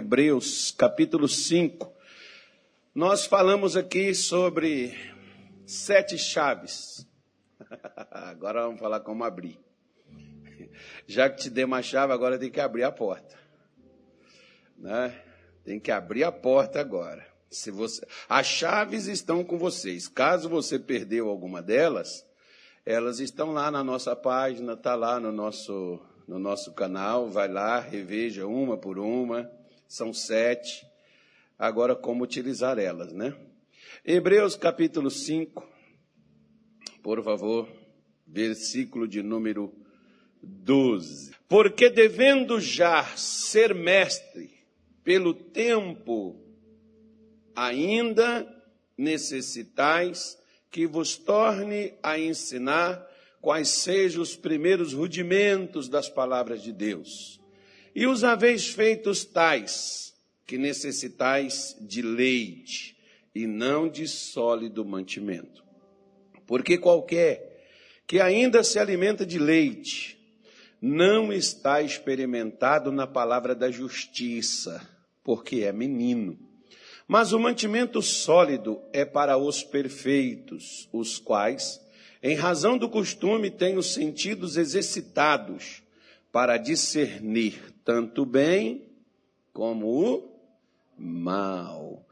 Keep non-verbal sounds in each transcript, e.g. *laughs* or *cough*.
Hebreus capítulo 5. Nós falamos aqui sobre sete chaves. *laughs* Agora vamos falar como abrir. Já que te dei uma chave, agora tem que abrir a porta. Né? Tem que abrir a porta agora. Se você, as chaves estão com vocês. Caso você perdeu alguma delas, elas estão lá na nossa página, está lá no nosso, no nosso canal. Vai lá, reveja uma por uma. São sete. Agora, como utilizar elas, né? Hebreus capítulo 5, por favor, versículo de número 12. Porque devendo já ser mestre pelo tempo ainda necessitais que vos torne a ensinar quais sejam os primeiros rudimentos das palavras de Deus. E os haveis feitos tais que necessitais de leite e não de sólido mantimento. Porque qualquer que ainda se alimenta de leite não está experimentado na palavra da justiça, porque é menino. Mas o mantimento sólido é para os perfeitos, os quais, em razão do costume, têm os sentidos exercitados para discernir tanto o bem como o mal.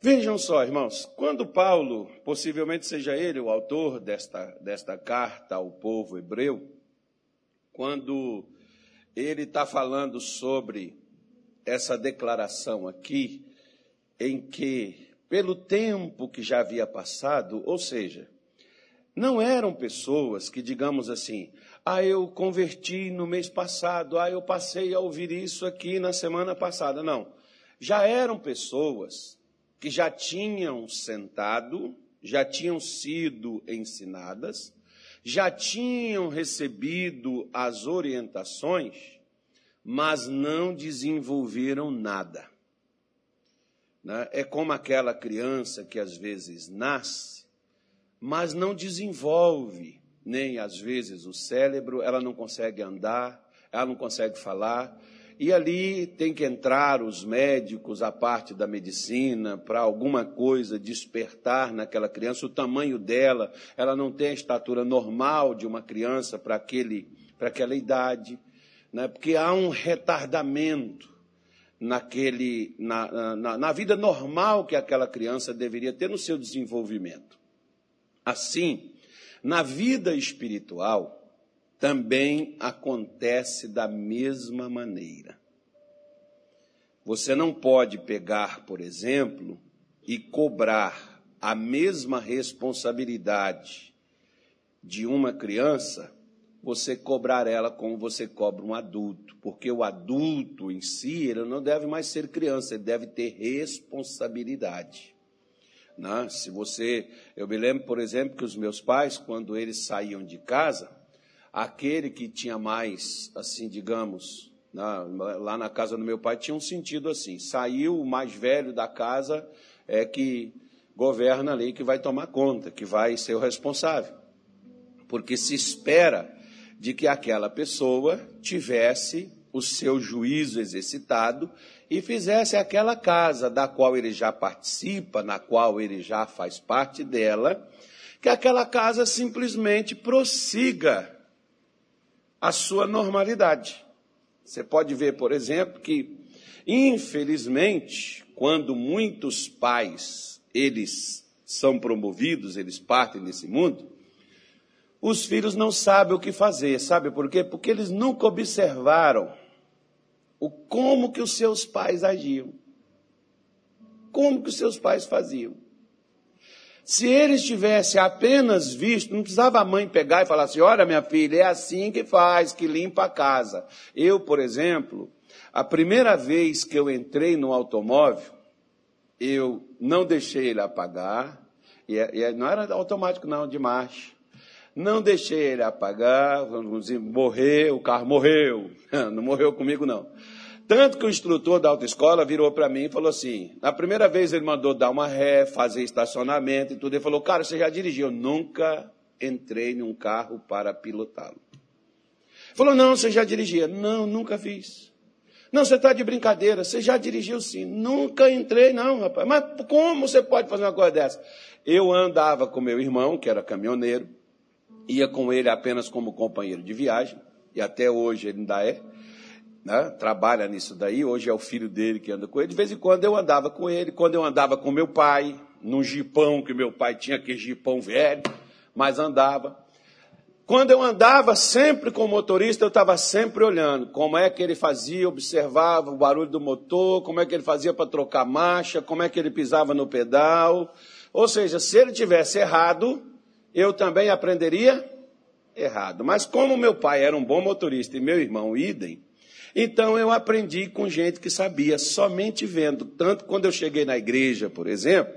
Vejam só, irmãos, quando Paulo, possivelmente seja ele o autor desta, desta carta ao povo hebreu, quando ele está falando sobre essa declaração aqui, em que, pelo tempo que já havia passado, ou seja, não eram pessoas que, digamos assim, ah, eu converti no mês passado, ah, eu passei a ouvir isso aqui na semana passada. Não. Já eram pessoas que já tinham sentado, já tinham sido ensinadas, já tinham recebido as orientações, mas não desenvolveram nada. Né? É como aquela criança que às vezes nasce, mas não desenvolve nem às vezes o cérebro, ela não consegue andar, ela não consegue falar. E ali tem que entrar os médicos, a parte da medicina, para alguma coisa despertar naquela criança, o tamanho dela, ela não tem a estatura normal de uma criança para aquela idade, né? porque há um retardamento naquele, na, na, na vida normal que aquela criança deveria ter no seu desenvolvimento. Assim, na vida espiritual, também acontece da mesma maneira. Você não pode pegar, por exemplo, e cobrar a mesma responsabilidade de uma criança você cobrar ela como você cobra um adulto, porque o adulto em si ele não deve mais ser criança, ele deve ter responsabilidade. Né? Se você, eu me lembro, por exemplo, que os meus pais, quando eles saíam de casa, aquele que tinha mais, assim, digamos, na, lá na casa do meu pai tinha um sentido assim: saiu o mais velho da casa é que governa ali, que vai tomar conta, que vai ser o responsável, porque se espera de que aquela pessoa tivesse o seu juízo exercitado e fizesse aquela casa da qual ele já participa, na qual ele já faz parte dela, que aquela casa simplesmente prossiga a sua normalidade. Você pode ver, por exemplo, que infelizmente, quando muitos pais eles são promovidos, eles partem desse mundo, os filhos não sabem o que fazer. Sabe por quê? Porque eles nunca observaram o como que os seus pais agiam. Como que os seus pais faziam. Se eles tivessem apenas visto, não precisava a mãe pegar e falar assim: olha, minha filha, é assim que faz, que limpa a casa. Eu, por exemplo, a primeira vez que eu entrei no automóvel, eu não deixei ele apagar, e é, não era automático, não, de marcha. Não deixei ele apagar, dizer, morreu, o carro morreu. *laughs* Não morreu comigo, não. Tanto que o instrutor da autoescola virou para mim e falou assim: na primeira vez ele mandou dar uma ré, fazer estacionamento e tudo. Ele falou: Cara, você já dirigiu? Eu nunca entrei num carro para pilotá-lo. Falou: Não, você já dirigia? Não, nunca fiz. Não, você está de brincadeira, você já dirigiu sim. Nunca entrei, não, rapaz. Mas como você pode fazer uma coisa dessa? Eu andava com meu irmão, que era caminhoneiro, ia com ele apenas como companheiro de viagem, e até hoje ele ainda é, né? trabalha nisso daí, hoje é o filho dele que anda com ele. De vez em quando eu andava com ele, quando eu andava com meu pai, num jipão que meu pai tinha, aquele jipão velho, mas andava. Quando eu andava sempre com o motorista, eu estava sempre olhando como é que ele fazia, observava o barulho do motor, como é que ele fazia para trocar marcha, como é que ele pisava no pedal. Ou seja, se ele tivesse errado, eu também aprenderia errado. Mas como meu pai era um bom motorista e meu irmão idem, então eu aprendi com gente que sabia, somente vendo. Tanto quando eu cheguei na igreja, por exemplo,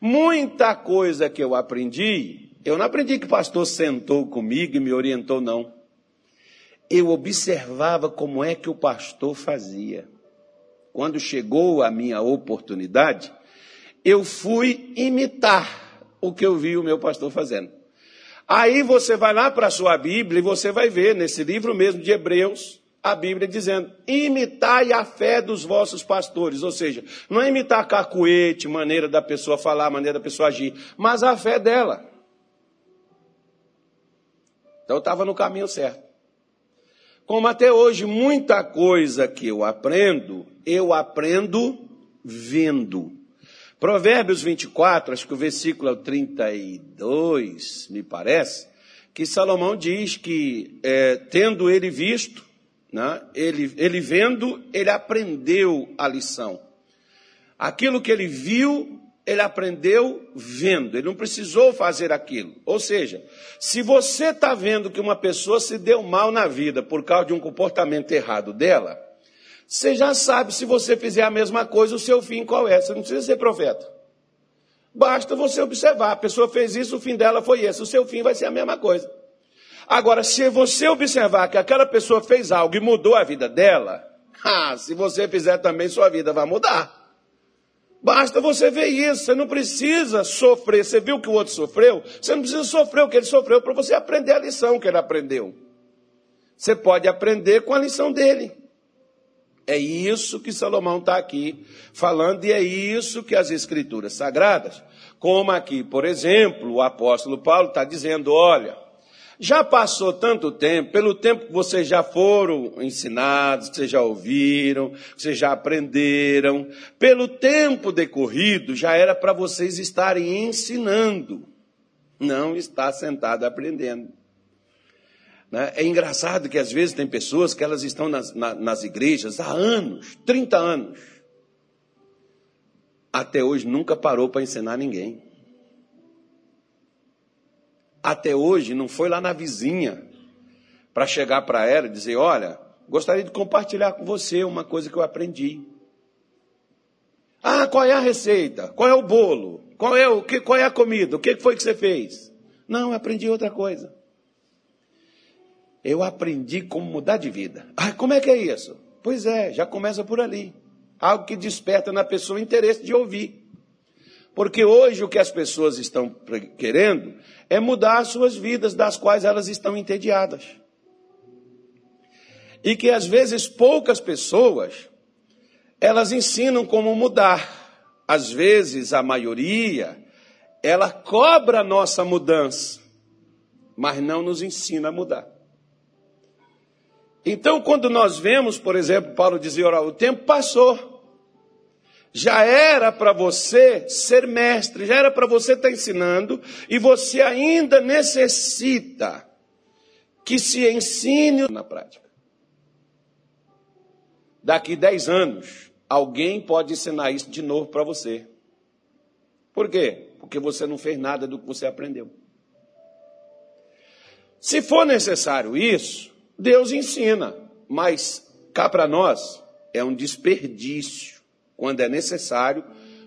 muita coisa que eu aprendi eu não aprendi que o pastor sentou comigo e me orientou, não. Eu observava como é que o pastor fazia. Quando chegou a minha oportunidade, eu fui imitar o que eu vi o meu pastor fazendo. Aí você vai lá para a sua Bíblia e você vai ver nesse livro mesmo de Hebreus, a Bíblia dizendo: imitai a fé dos vossos pastores. Ou seja, não é imitar cacuete, maneira da pessoa falar, maneira da pessoa agir, mas a fé dela. Então eu estava no caminho certo. Como até hoje muita coisa que eu aprendo, eu aprendo vendo. Provérbios 24, acho que o versículo é o 32, me parece, que Salomão diz que, é, tendo ele visto, né, ele, ele vendo, ele aprendeu a lição. Aquilo que ele viu, ele aprendeu vendo, ele não precisou fazer aquilo. Ou seja, se você está vendo que uma pessoa se deu mal na vida por causa de um comportamento errado dela, você já sabe se você fizer a mesma coisa, o seu fim qual é. Você não precisa ser profeta. Basta você observar, a pessoa fez isso, o fim dela foi esse, o seu fim vai ser a mesma coisa. Agora, se você observar que aquela pessoa fez algo e mudou a vida dela, *laughs* ah, se você fizer também, sua vida vai mudar. Basta você ver isso, você não precisa sofrer. Você viu que o outro sofreu? Você não precisa sofrer o que ele sofreu para você aprender a lição que ele aprendeu. Você pode aprender com a lição dele. É isso que Salomão está aqui falando, e é isso que as Escrituras Sagradas, como aqui, por exemplo, o apóstolo Paulo está dizendo: olha, já passou tanto tempo, pelo tempo que vocês já foram ensinados, que vocês já ouviram, que vocês já aprenderam, pelo tempo decorrido, já era para vocês estarem ensinando, não estar sentado aprendendo. Né? É engraçado que às vezes tem pessoas que elas estão nas, nas igrejas há anos, 30 anos, até hoje nunca parou para ensinar ninguém até hoje não foi lá na vizinha para chegar para ela e dizer: Olha, gostaria de compartilhar com você uma coisa que eu aprendi. Ah, qual é a receita? Qual é o bolo? Qual é, o que, qual é a comida? O que foi que você fez? Não, eu aprendi outra coisa. Eu aprendi como mudar de vida. Ah, como é que é isso? Pois é, já começa por ali. Algo que desperta na pessoa o interesse de ouvir. Porque hoje o que as pessoas estão querendo é mudar as suas vidas, das quais elas estão entediadas. E que às vezes poucas pessoas elas ensinam como mudar. Às vezes a maioria ela cobra a nossa mudança, mas não nos ensina a mudar. Então, quando nós vemos, por exemplo, Paulo dizer, o tempo passou, já era para você ser mestre, já era para você estar tá ensinando, e você ainda necessita que se ensine na prática. Daqui 10 anos, alguém pode ensinar isso de novo para você. Por quê? Porque você não fez nada do que você aprendeu. Se for necessário isso, Deus ensina, mas cá para nós é um desperdício quando é necessário,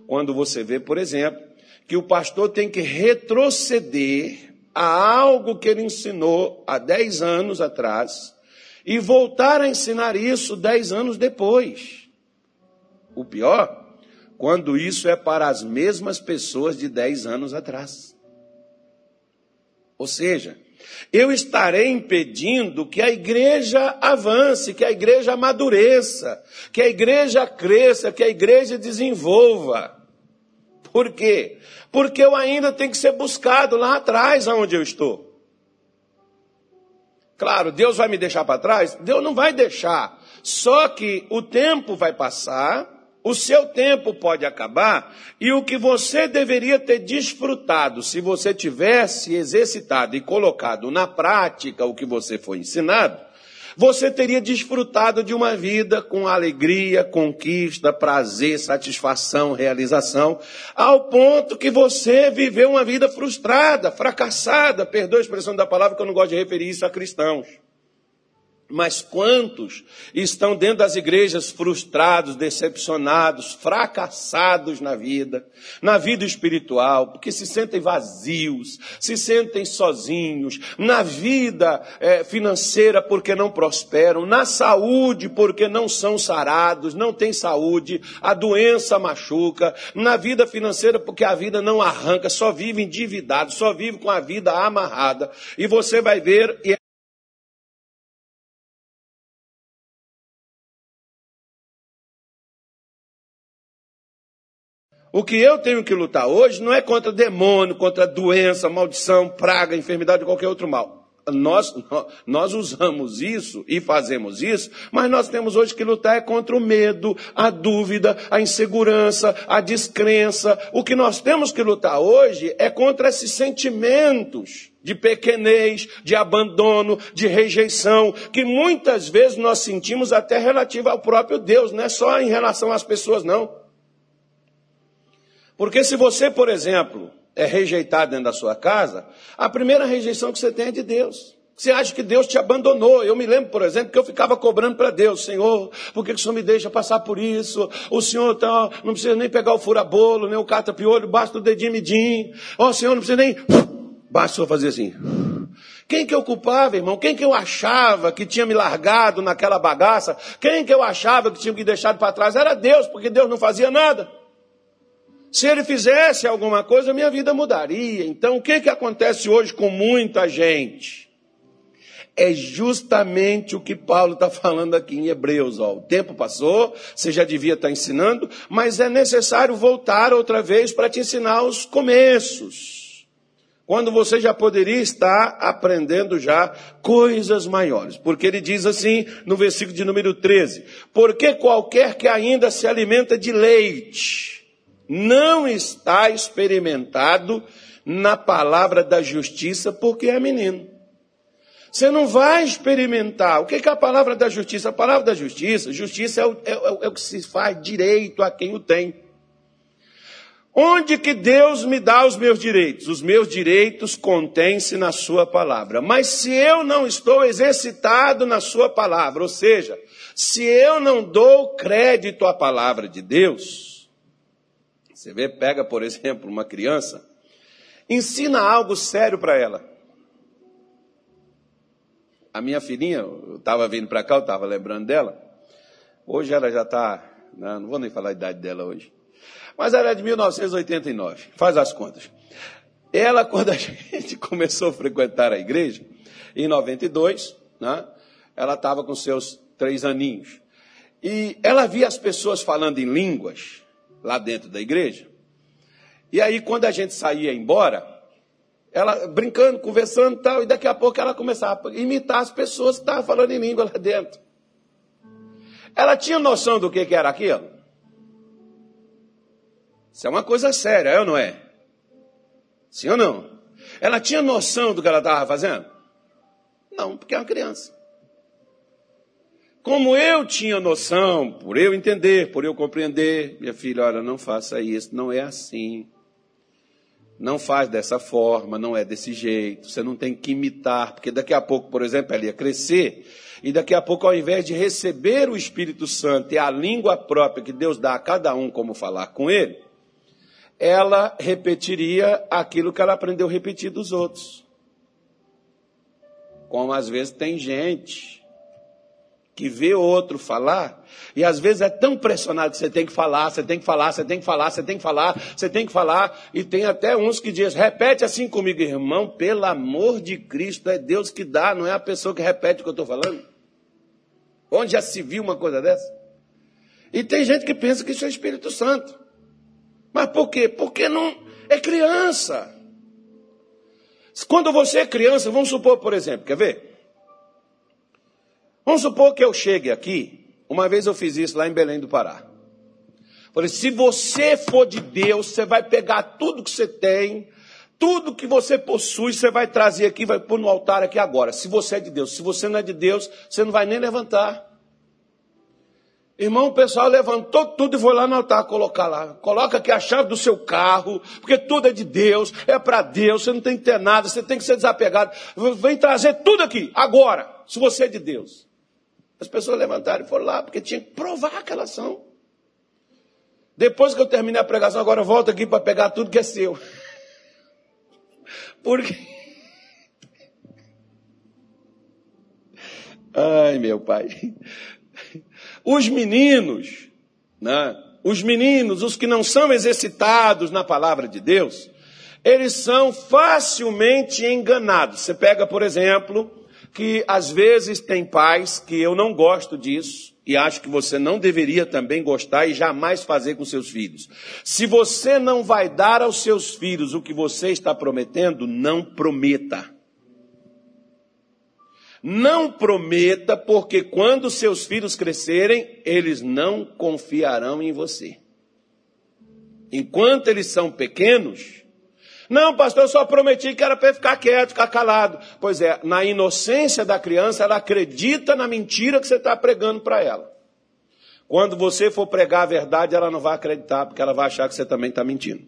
quando você vê, por exemplo, que o pastor tem que retroceder a algo que ele ensinou há 10 anos atrás e voltar a ensinar isso 10 anos depois. O pior, quando isso é para as mesmas pessoas de 10 anos atrás. Ou seja, eu estarei impedindo que a igreja avance, que a igreja amadureça, que a igreja cresça, que a igreja desenvolva. Por quê? Porque eu ainda tenho que ser buscado lá atrás, aonde eu estou. Claro, Deus vai me deixar para trás? Deus não vai deixar. Só que o tempo vai passar o seu tempo pode acabar e o que você deveria ter desfrutado se você tivesse exercitado e colocado na prática o que você foi ensinado, você teria desfrutado de uma vida com alegria, conquista, prazer, satisfação, realização, ao ponto que você viveu uma vida frustrada, fracassada, perdoa a expressão da palavra que eu não gosto de referir isso a cristãos. Mas quantos estão dentro das igrejas frustrados, decepcionados, fracassados na vida, na vida espiritual, porque se sentem vazios, se sentem sozinhos, na vida é, financeira porque não prosperam, na saúde porque não são sarados, não têm saúde, a doença machuca, na vida financeira porque a vida não arranca, só vive endividado, só vive com a vida amarrada. E você vai ver O que eu tenho que lutar hoje não é contra demônio, contra doença, maldição, praga, enfermidade ou qualquer outro mal. Nós, nós usamos isso e fazemos isso, mas nós temos hoje que lutar é contra o medo, a dúvida, a insegurança, a descrença. O que nós temos que lutar hoje é contra esses sentimentos de pequenez, de abandono, de rejeição, que muitas vezes nós sentimos até relativo ao próprio Deus, não é só em relação às pessoas, não. Porque se você, por exemplo, é rejeitado dentro da sua casa, a primeira rejeição que você tem é de Deus. Você acha que Deus te abandonou. Eu me lembro, por exemplo, que eu ficava cobrando para Deus, Senhor, por que o Senhor me deixa passar por isso? O Senhor tá, não precisa nem pegar o furabolo, nem o cata-piolho, basta o dedinho midinho. Ó, Senhor, não precisa nem... Basta só fazer assim. Quem que eu culpava, irmão? Quem que eu achava que tinha me largado naquela bagaça? Quem que eu achava que tinha me deixado para trás? Era Deus, porque Deus não fazia nada. Se ele fizesse alguma coisa, minha vida mudaria. Então, o que, que acontece hoje com muita gente? É justamente o que Paulo está falando aqui em Hebreus. Ó. O tempo passou, você já devia estar tá ensinando, mas é necessário voltar outra vez para te ensinar os começos. Quando você já poderia estar aprendendo já coisas maiores. Porque ele diz assim no versículo de número 13: Porque qualquer que ainda se alimenta de leite, não está experimentado na palavra da justiça porque é menino. Você não vai experimentar. O que é a palavra da justiça? A palavra da justiça, justiça é o, é, é o que se faz direito a quem o tem. Onde que Deus me dá os meus direitos? Os meus direitos contêm-se na Sua palavra. Mas se eu não estou exercitado na Sua palavra, ou seja, se eu não dou crédito à palavra de Deus, você vê, pega, por exemplo, uma criança, ensina algo sério para ela. A minha filhinha, eu estava vindo para cá, eu estava lembrando dela. Hoje ela já está, não, né, não vou nem falar a idade dela hoje. Mas ela é de 1989, faz as contas. Ela, *laughs* quando a gente começou a frequentar a igreja, em 92, né, ela estava com seus três aninhos. E ela via as pessoas falando em línguas, lá dentro da igreja. E aí, quando a gente saía embora, ela brincando, conversando e tal, e daqui a pouco ela começava a imitar as pessoas que estavam falando em língua lá dentro. Ela tinha noção do que, que era aquilo? Isso é uma coisa séria, é ou não é? Sim ou não? Ela tinha noção do que ela estava fazendo? Não, porque é uma criança. Como eu tinha noção, por eu entender, por eu compreender, minha filha, olha, não faça isso, não é assim. Não faz dessa forma, não é desse jeito. Você não tem que imitar, porque daqui a pouco, por exemplo, ela ia crescer, e daqui a pouco, ao invés de receber o Espírito Santo e a língua própria que Deus dá a cada um como falar com ele, ela repetiria aquilo que ela aprendeu a repetir dos outros. Como às vezes tem gente que vê outro falar, e às vezes é tão pressionado que você tem que falar, você tem que falar, você tem que falar, você tem que falar, você tem que falar, e tem até uns que dizem, repete assim comigo, irmão, pelo amor de Cristo, é Deus que dá, não é a pessoa que repete o que eu estou falando. Onde já se viu uma coisa dessa? E tem gente que pensa que isso é Espírito Santo. Mas por quê? Porque não é criança. Quando você é criança, vamos supor, por exemplo, quer ver? Vamos supor que eu chegue aqui, uma vez eu fiz isso lá em Belém do Pará. Falei, se você for de Deus, você vai pegar tudo que você tem, tudo que você possui, você vai trazer aqui, vai pôr no altar aqui agora. Se você é de Deus, se você não é de Deus, você não vai nem levantar. Irmão, o pessoal levantou tudo e foi lá no altar colocar lá. Coloca aqui a chave do seu carro, porque tudo é de Deus, é para Deus, você não tem que ter nada, você tem que ser desapegado. Vem trazer tudo aqui, agora, se você é de Deus. As pessoas levantaram e foram lá, porque tinha que provar aquela ação. Depois que eu terminei a pregação, agora eu volto aqui para pegar tudo que é seu. *laughs* Porque. Ai, meu pai. Os meninos, né? os meninos, os que não são exercitados na palavra de Deus, eles são facilmente enganados. Você pega, por exemplo, que às vezes tem pais que eu não gosto disso e acho que você não deveria também gostar e jamais fazer com seus filhos. Se você não vai dar aos seus filhos o que você está prometendo, não prometa. Não prometa, porque quando seus filhos crescerem, eles não confiarão em você. Enquanto eles são pequenos, não, pastor, eu só prometi que era para ficar quieto, ficar calado. Pois é, na inocência da criança, ela acredita na mentira que você está pregando para ela. Quando você for pregar a verdade, ela não vai acreditar, porque ela vai achar que você também está mentindo.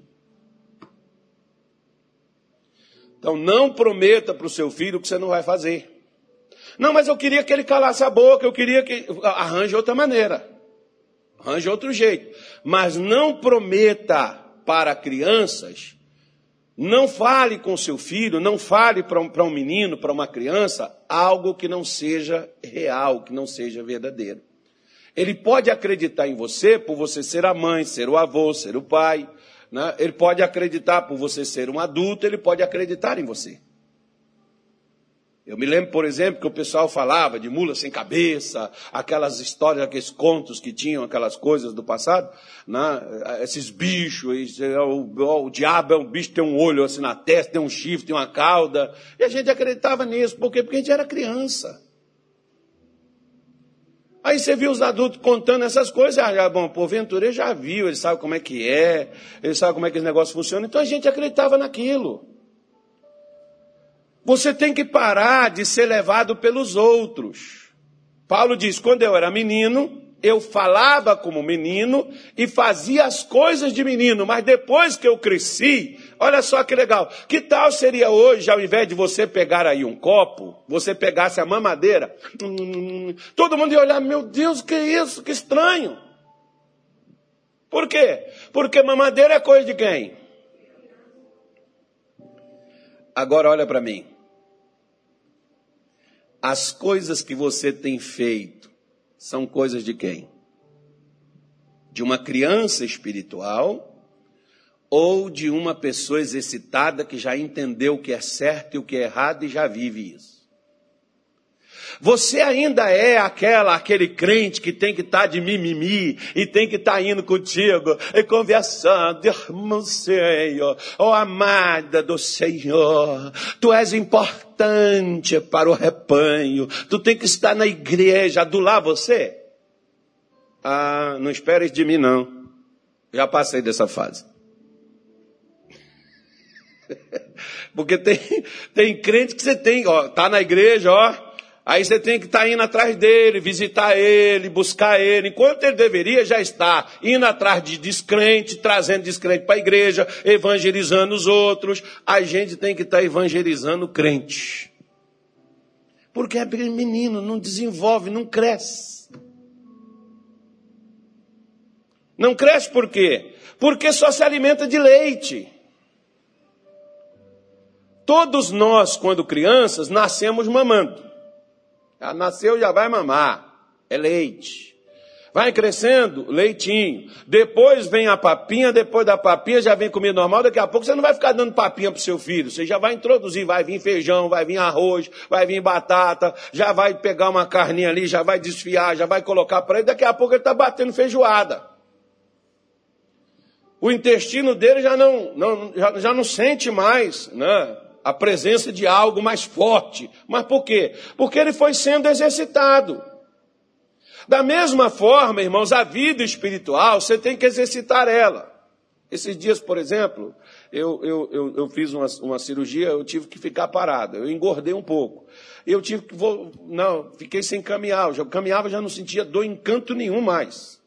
Então, não prometa para o seu filho que você não vai fazer. Não, mas eu queria que ele calasse a boca, eu queria que. Arranje outra maneira. Arranje outro jeito. Mas não prometa para crianças não fale com seu filho, não fale para um, um menino, para uma criança, algo que não seja real, que não seja verdadeiro. Ele pode acreditar em você por você ser a mãe, ser o avô, ser o pai. Né? Ele pode acreditar por você ser um adulto, ele pode acreditar em você. Eu me lembro, por exemplo, que o pessoal falava de mula sem cabeça, aquelas histórias, aqueles contos que tinham, aquelas coisas do passado, né? esses bichos, o, o, o, diabo é um bicho, tem um olho assim na testa, tem um chifre, tem uma cauda. E a gente acreditava nisso, por quê? Porque a gente era criança. Aí você viu os adultos contando essas coisas, ah, bom, porventura ele já viu, ele sabe como é que é, ele sabe como é que esse negócio funciona, então a gente acreditava naquilo. Você tem que parar de ser levado pelos outros. Paulo diz: quando eu era menino, eu falava como menino e fazia as coisas de menino, mas depois que eu cresci, olha só que legal. Que tal seria hoje, ao invés de você pegar aí um copo, você pegasse a mamadeira, hum, todo mundo ia olhar, meu Deus, que isso, que estranho. Por quê? Porque mamadeira é coisa de quem? Agora olha para mim as coisas que você tem feito são coisas de quem? De uma criança espiritual ou de uma pessoa exercitada que já entendeu o que é certo e o que é errado e já vive isso? Você ainda é aquela, aquele crente que tem que estar tá de mimimi e tem que estar tá indo contigo e conversando, irmão Senhor, oh amada do Senhor, tu és importante para o rebanho, tu tem que estar na igreja, adular você? Ah, não esperes de mim não, já passei dessa fase. *laughs* Porque tem, tem crente que você tem, ó, tá na igreja, ó, Aí você tem que estar tá indo atrás dele, visitar ele, buscar ele, enquanto ele deveria já estar indo atrás de descrente, trazendo descrente para a igreja, evangelizando os outros. A gente tem que estar tá evangelizando o crente. Porque é menino, não desenvolve, não cresce. Não cresce por quê? Porque só se alimenta de leite. Todos nós, quando crianças, nascemos mamando. Já nasceu, já vai mamar. é leite. Vai crescendo, leitinho. Depois vem a papinha, depois da papinha já vem comida normal. Daqui a pouco você não vai ficar dando papinha para seu filho. Você já vai introduzir, vai vir feijão, vai vir arroz, vai vir batata, já vai pegar uma carninha ali, já vai desfiar, já vai colocar para ele. Daqui a pouco ele está batendo feijoada. O intestino dele já não, não, já, já não sente mais né, a presença de algo mais forte. Mas por quê? Porque ele foi sendo exercitado. Da mesma forma, irmãos, a vida espiritual, você tem que exercitar ela. Esses dias, por exemplo, eu, eu, eu, eu fiz uma, uma, cirurgia, eu tive que ficar parado, eu engordei um pouco. Eu tive que, vou, não, fiquei sem caminhar, eu já caminhava, já não sentia dor em canto nenhum mais.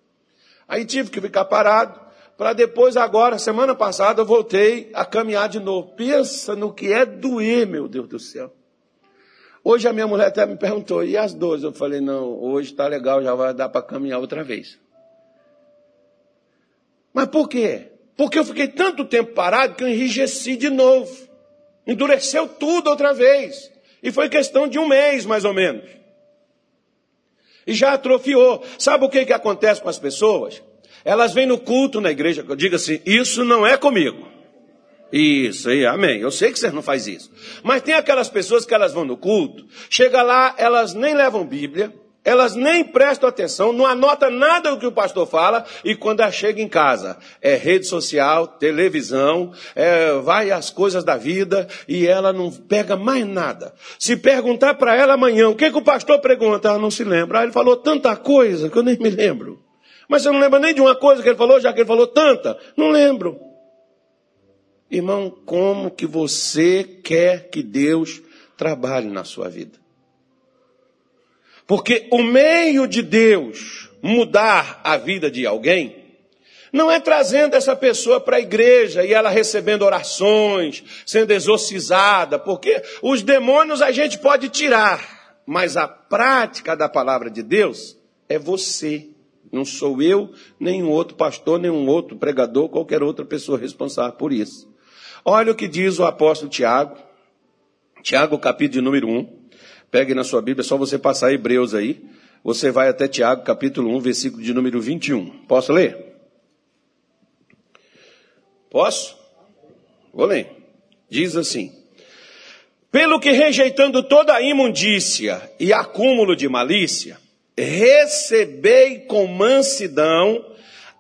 Aí tive que ficar parado, para depois agora, semana passada, eu voltei a caminhar de novo. Pensa no que é doer, meu Deus do céu. Hoje a minha mulher até me perguntou, e as dores? Eu falei, não, hoje está legal, já vai dar para caminhar outra vez. Mas por quê? Porque eu fiquei tanto tempo parado que eu enrijeci de novo. Endureceu tudo outra vez. E foi questão de um mês, mais ou menos. E já atrofiou. Sabe o que, que acontece com as pessoas? Elas vêm no culto na igreja, eu digo assim, isso não é comigo. Isso aí, amém. Eu sei que você não faz isso. Mas tem aquelas pessoas que elas vão no culto, chega lá, elas nem levam Bíblia, elas nem prestam atenção, não anotam nada do que o pastor fala, e quando ela chega em casa, é rede social, televisão, é, vai as coisas da vida, e ela não pega mais nada. Se perguntar para ela amanhã, o que, que o pastor pergunta? Ela não se lembra. Ah, ele falou tanta coisa que eu nem me lembro. Mas você não lembra nem de uma coisa que ele falou, já que ele falou tanta? Não lembro. Irmão, como que você quer que Deus trabalhe na sua vida? Porque o meio de Deus mudar a vida de alguém não é trazendo essa pessoa para a igreja e ela recebendo orações, sendo exorcizada, porque os demônios a gente pode tirar, mas a prática da palavra de Deus é você. Não sou eu, nem um outro pastor, nem um outro pregador, qualquer outra pessoa responsável por isso. Olha o que diz o apóstolo Tiago. Tiago, capítulo número 1. Pegue na sua Bíblia, é só você passar Hebreus aí. Você vai até Tiago, capítulo 1, versículo de número 21. Posso ler? Posso? Vou ler. Diz assim: Pelo que rejeitando toda a imundícia e acúmulo de malícia, recebei com mansidão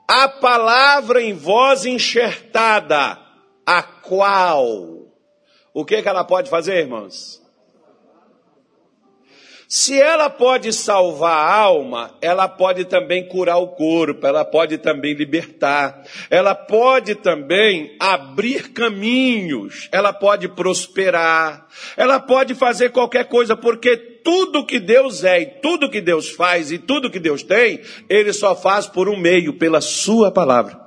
a palavra em voz enxertada a qual. O que, que ela pode fazer, irmãos? Se ela pode salvar a alma, ela pode também curar o corpo, ela pode também libertar, ela pode também abrir caminhos, ela pode prosperar, ela pode fazer qualquer coisa, porque tudo que Deus é e tudo que Deus faz e tudo que Deus tem, Ele só faz por um meio, pela Sua palavra.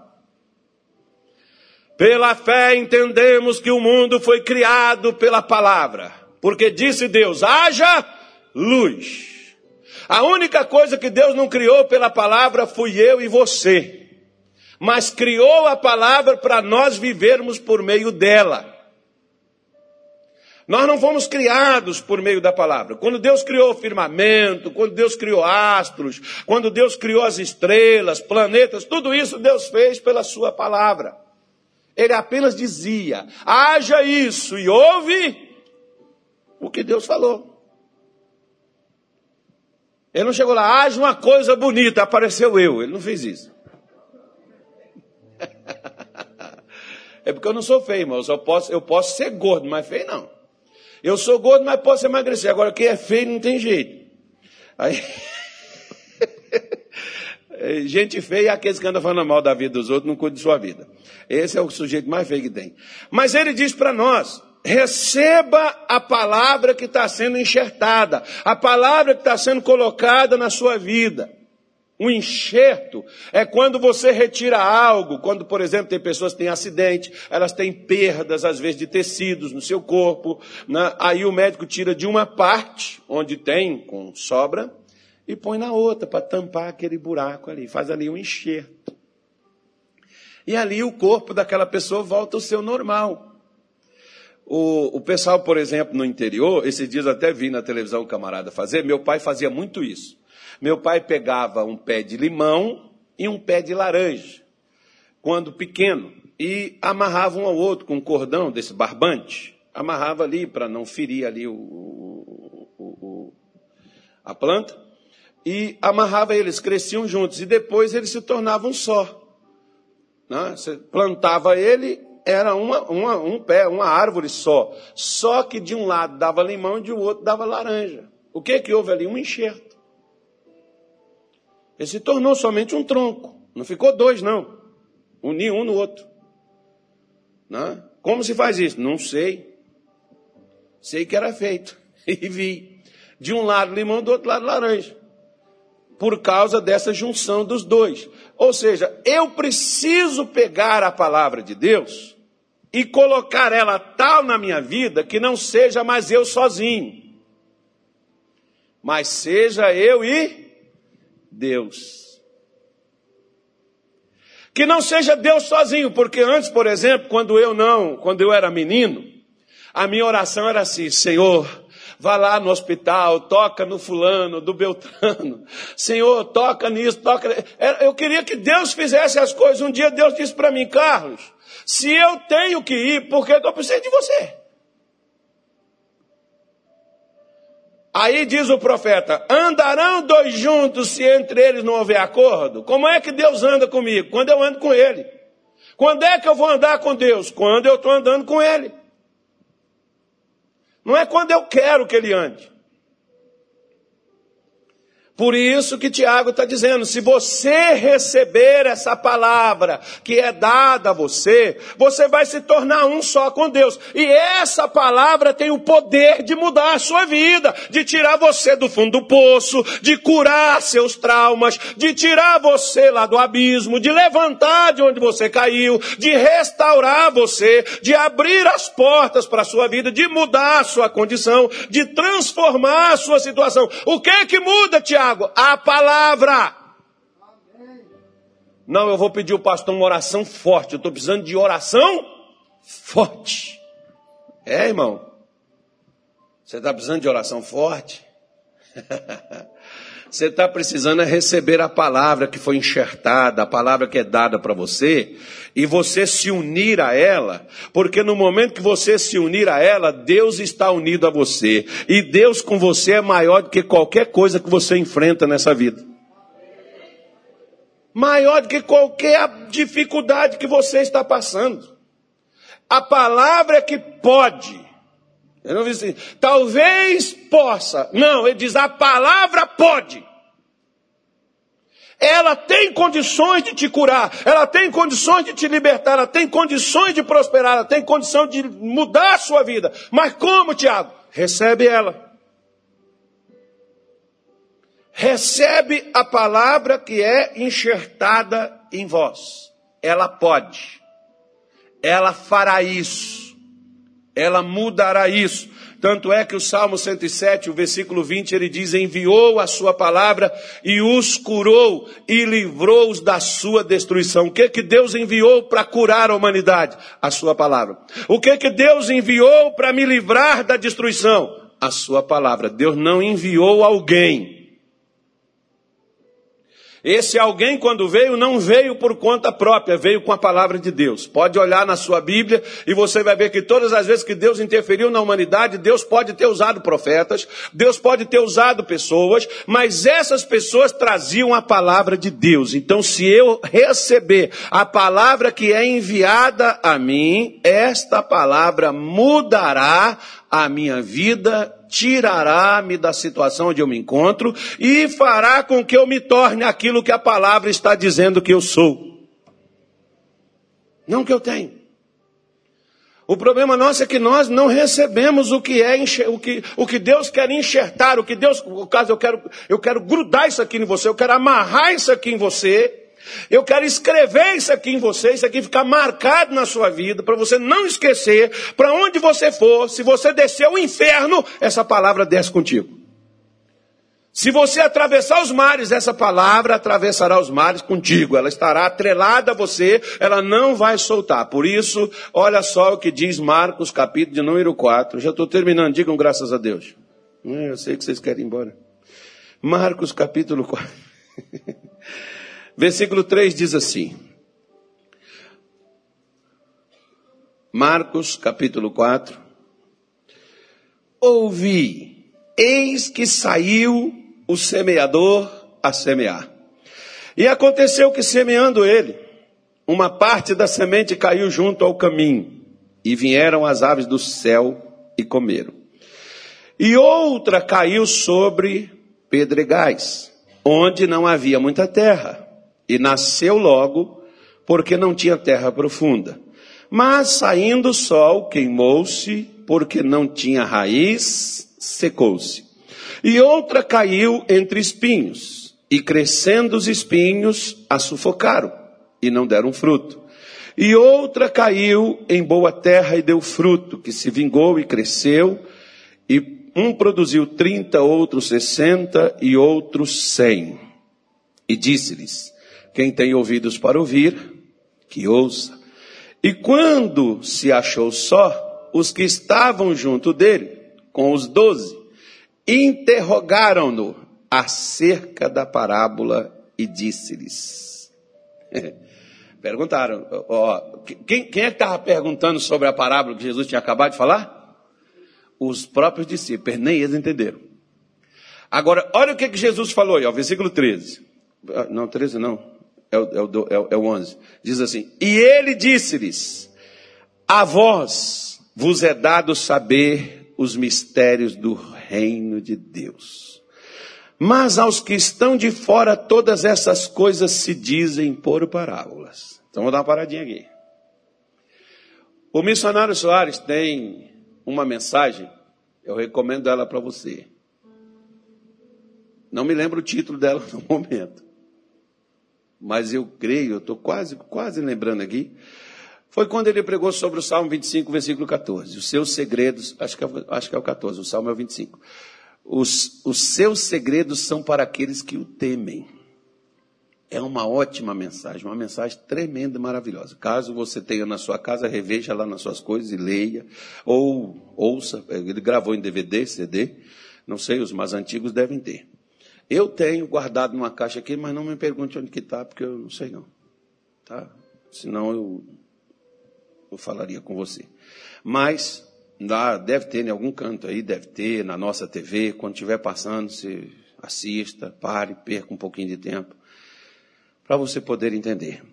Pela fé entendemos que o mundo foi criado pela palavra, porque disse Deus: haja luz. A única coisa que Deus não criou pela palavra fui eu e você, mas criou a palavra para nós vivermos por meio dela. Nós não fomos criados por meio da palavra. Quando Deus criou o firmamento, quando Deus criou astros, quando Deus criou as estrelas, planetas, tudo isso Deus fez pela sua palavra. Ele apenas dizia: haja isso, e ouve o que Deus falou. Ele não chegou lá, haja uma coisa bonita, apareceu eu. Ele não fez isso. *laughs* é porque eu não sou feio, irmão. Eu, posso, eu posso ser gordo, mas feio não. Eu sou gordo, mas posso emagrecer. Agora, quem é feio não tem jeito. Aí. *laughs* Gente feia é aqueles que andam falando mal da vida dos outros, não cuidam de sua vida. Esse é o sujeito mais feio que tem. Mas ele diz para nós: receba a palavra que está sendo enxertada, a palavra que está sendo colocada na sua vida. Um enxerto é quando você retira algo, quando, por exemplo, tem pessoas que têm acidente, elas têm perdas, às vezes, de tecidos no seu corpo, né? aí o médico tira de uma parte, onde tem, com sobra, e põe na outra para tampar aquele buraco ali, faz ali um enxerto. E ali o corpo daquela pessoa volta ao seu normal. O, o pessoal, por exemplo, no interior, esses dias até vi na televisão um camarada fazer, meu pai fazia muito isso. Meu pai pegava um pé de limão e um pé de laranja, quando pequeno, e amarrava um ao outro com um cordão desse barbante. Amarrava ali para não ferir ali o, o, o, a planta. E amarrava eles, cresciam juntos. E depois eles se tornavam só. Né? Você plantava ele, era uma, uma, um pé, uma árvore só. Só que de um lado dava limão e de outro dava laranja. O que que houve ali? Um enxerto. Ele se tornou somente um tronco. Não ficou dois, não. Uni um no outro. Né? Como se faz isso? Não sei. Sei que era feito. *laughs* E vi. De um lado limão, do outro lado laranja. Por causa dessa junção dos dois. Ou seja, eu preciso pegar a palavra de Deus e colocar ela tal na minha vida que não seja mais eu sozinho, mas seja eu e Deus. Que não seja Deus sozinho, porque antes, por exemplo, quando eu não, quando eu era menino, a minha oração era assim: Senhor, Vá lá no hospital, toca no fulano, do Beltrano. Senhor, toca nisso, toca. Eu queria que Deus fizesse as coisas. Um dia Deus disse para mim, Carlos, se eu tenho que ir, por que eu preciso de você? Aí diz o profeta: andarão dois juntos se entre eles não houver acordo? Como é que Deus anda comigo? Quando eu ando com Ele. Quando é que eu vou andar com Deus? Quando eu estou andando com Ele. Não é quando eu quero que ele ande. Por isso que Tiago está dizendo: se você receber essa palavra que é dada a você, você vai se tornar um só com Deus. E essa palavra tem o poder de mudar a sua vida, de tirar você do fundo do poço, de curar seus traumas, de tirar você lá do abismo, de levantar de onde você caiu, de restaurar você, de abrir as portas para a sua vida, de mudar a sua condição, de transformar a sua situação. O que é que muda, Tiago? Tiago? A palavra. Não, eu vou pedir o pastor uma oração forte. Eu estou precisando de oração forte. É, irmão? Você está precisando de oração forte? *laughs* Você está precisando é receber a palavra que foi enxertada, a palavra que é dada para você, e você se unir a ela, porque no momento que você se unir a ela, Deus está unido a você. E Deus com você é maior do que qualquer coisa que você enfrenta nessa vida. Maior do que qualquer dificuldade que você está passando. A palavra que pode. Eu não disse, assim, talvez possa. Não, ele diz, a palavra pode. Ela tem condições de te curar, ela tem condições de te libertar, ela tem condições de prosperar, ela tem condição de mudar a sua vida. Mas como, Tiago? Recebe ela. Recebe a palavra que é enxertada em vós. Ela pode. Ela fará isso ela mudará isso. Tanto é que o Salmo 107, o versículo 20, ele diz: Enviou a sua palavra e os curou e livrou-os da sua destruição. O que que Deus enviou para curar a humanidade? A sua palavra. O que que Deus enviou para me livrar da destruição? A sua palavra. Deus não enviou alguém esse alguém, quando veio, não veio por conta própria, veio com a palavra de Deus. Pode olhar na sua Bíblia e você vai ver que todas as vezes que Deus interferiu na humanidade, Deus pode ter usado profetas, Deus pode ter usado pessoas, mas essas pessoas traziam a palavra de Deus. Então, se eu receber a palavra que é enviada a mim, esta palavra mudará a minha vida, tirará-me da situação onde eu me encontro e fará com que eu me torne aquilo que a palavra está dizendo que eu sou. Não que eu tenho. O problema nosso é que nós não recebemos o que é o que, o que Deus quer enxertar, o que Deus, no caso eu quero, eu quero grudar isso aqui em você, eu quero amarrar isso aqui em você, eu quero escrever isso aqui em você, isso aqui ficar marcado na sua vida, para você não esquecer, para onde você for, se você descer o inferno, essa palavra desce contigo. Se você atravessar os mares, essa palavra atravessará os mares contigo. Ela estará atrelada a você, ela não vai soltar. Por isso, olha só o que diz Marcos, capítulo de número 4. Já estou terminando, digam graças a Deus. Hum, eu sei que vocês querem ir embora. Marcos capítulo 4. *laughs* Versículo 3 diz assim: Marcos capítulo 4. Ouvi, eis que saiu o semeador a semear. E aconteceu que semeando ele, uma parte da semente caiu junto ao caminho, e vieram as aves do céu e comeram. E outra caiu sobre pedregais, onde não havia muita terra, e nasceu logo, porque não tinha terra profunda. Mas saindo o sol, queimou-se, porque não tinha raiz, secou-se. E outra caiu entre espinhos, e crescendo os espinhos, a sufocaram, e não deram fruto. E outra caiu em boa terra e deu fruto, que se vingou e cresceu, e um produziu trinta, outro sessenta e outro cem. E disse-lhes: Quem tem ouvidos para ouvir, que ouça. E quando se achou só, os que estavam junto dele, com os doze, interrogaram-no acerca da parábola e disse-lhes. *laughs* Perguntaram, ó, quem, quem é que estava perguntando sobre a parábola que Jesus tinha acabado de falar? Os próprios discípulos, nem eles entenderam. Agora, olha o que, que Jesus falou aí, ó, versículo 13. Ah, não, 13 não, é o, é o, é o, é o 11. Diz assim: E ele disse-lhes: A vós vos é dado saber os mistérios do reino de Deus. Mas aos que estão de fora, todas essas coisas se dizem por parábolas. Então vou dar uma paradinha aqui. O missionário Soares tem uma mensagem, eu recomendo ela para você. Não me lembro o título dela *laughs* no momento. Mas eu creio, eu estou quase, quase lembrando aqui. Foi quando ele pregou sobre o Salmo 25, versículo 14. Os seus segredos, acho que é, acho que é o 14, o Salmo é o 25. Os, os seus segredos são para aqueles que o temem. É uma ótima mensagem, uma mensagem tremenda e maravilhosa. Caso você tenha na sua casa, reveja lá nas suas coisas e leia, ou ouça. Ele gravou em DVD, CD, não sei, os mais antigos devem ter. Eu tenho guardado numa caixa aqui, mas não me pergunte onde que está, porque eu não sei não. Tá? Senão eu, eu falaria com você. Mas deve ter em algum canto aí, deve ter na nossa TV, quando estiver passando, se assista, pare, perca um pouquinho de tempo para você poder entender.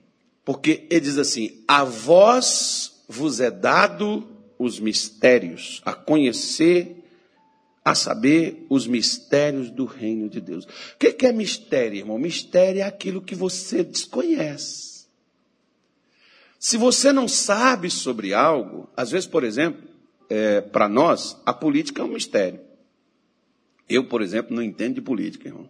Porque ele diz assim: a vós vos é dado os mistérios, a conhecer, a saber os mistérios do reino de Deus. O que é mistério, irmão? Mistério é aquilo que você desconhece. Se você não sabe sobre algo, às vezes, por exemplo, é, para nós, a política é um mistério. Eu, por exemplo, não entendo de política, irmão.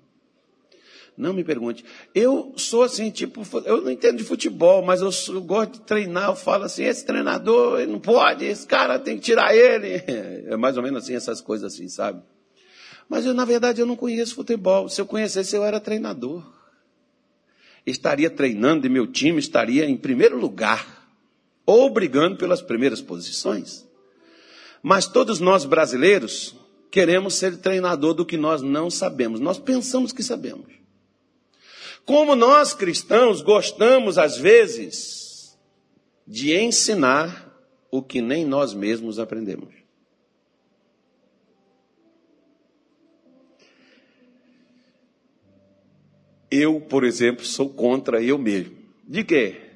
Não me pergunte. Eu sou assim, tipo, eu não entendo de futebol, mas eu, sou, eu gosto de treinar. Eu falo assim: esse treinador não pode, esse cara tem que tirar ele. *laughs* É mais ou menos assim, essas coisas assim, sabe? Mas eu, na verdade, eu não conheço futebol. Se eu conhecesse, eu era treinador. Estaria treinando e meu time estaria em primeiro lugar, ou brigando pelas primeiras posições. Mas todos nós brasileiros queremos ser treinador do que nós não sabemos. Nós pensamos que sabemos. Como nós cristãos gostamos, às vezes, de ensinar o que nem nós mesmos aprendemos. Eu, por exemplo, sou contra eu mesmo. De quê?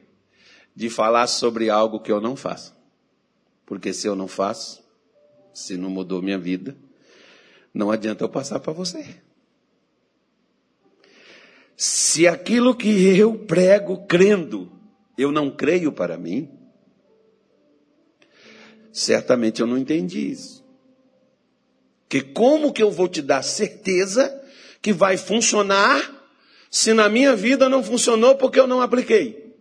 De falar sobre algo que eu não faço. Porque se eu não faço, se não mudou minha vida, não adianta eu passar para você. Se aquilo que eu prego crendo, eu não creio para mim, certamente eu não entendi isso. Que como que eu vou te dar certeza que vai funcionar se na minha vida não funcionou porque eu não apliquei?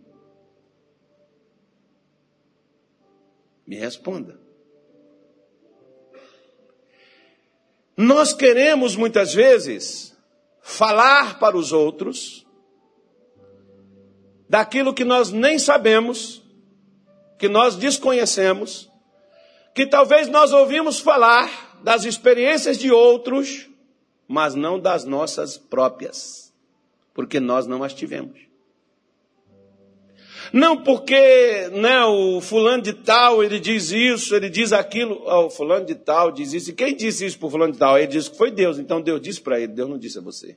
Me responda. Nós queremos muitas vezes falar para os outros daquilo que nós nem sabemos, que nós desconhecemos, que talvez nós ouvimos falar das experiências de outros, mas não das nossas próprias, porque nós não as tivemos. Não porque né, o fulano de tal, ele diz isso, ele diz aquilo, oh, o fulano de tal diz isso. E quem disse isso para o fulano de tal? Ele disse que foi Deus, então Deus disse para ele, Deus não disse a você.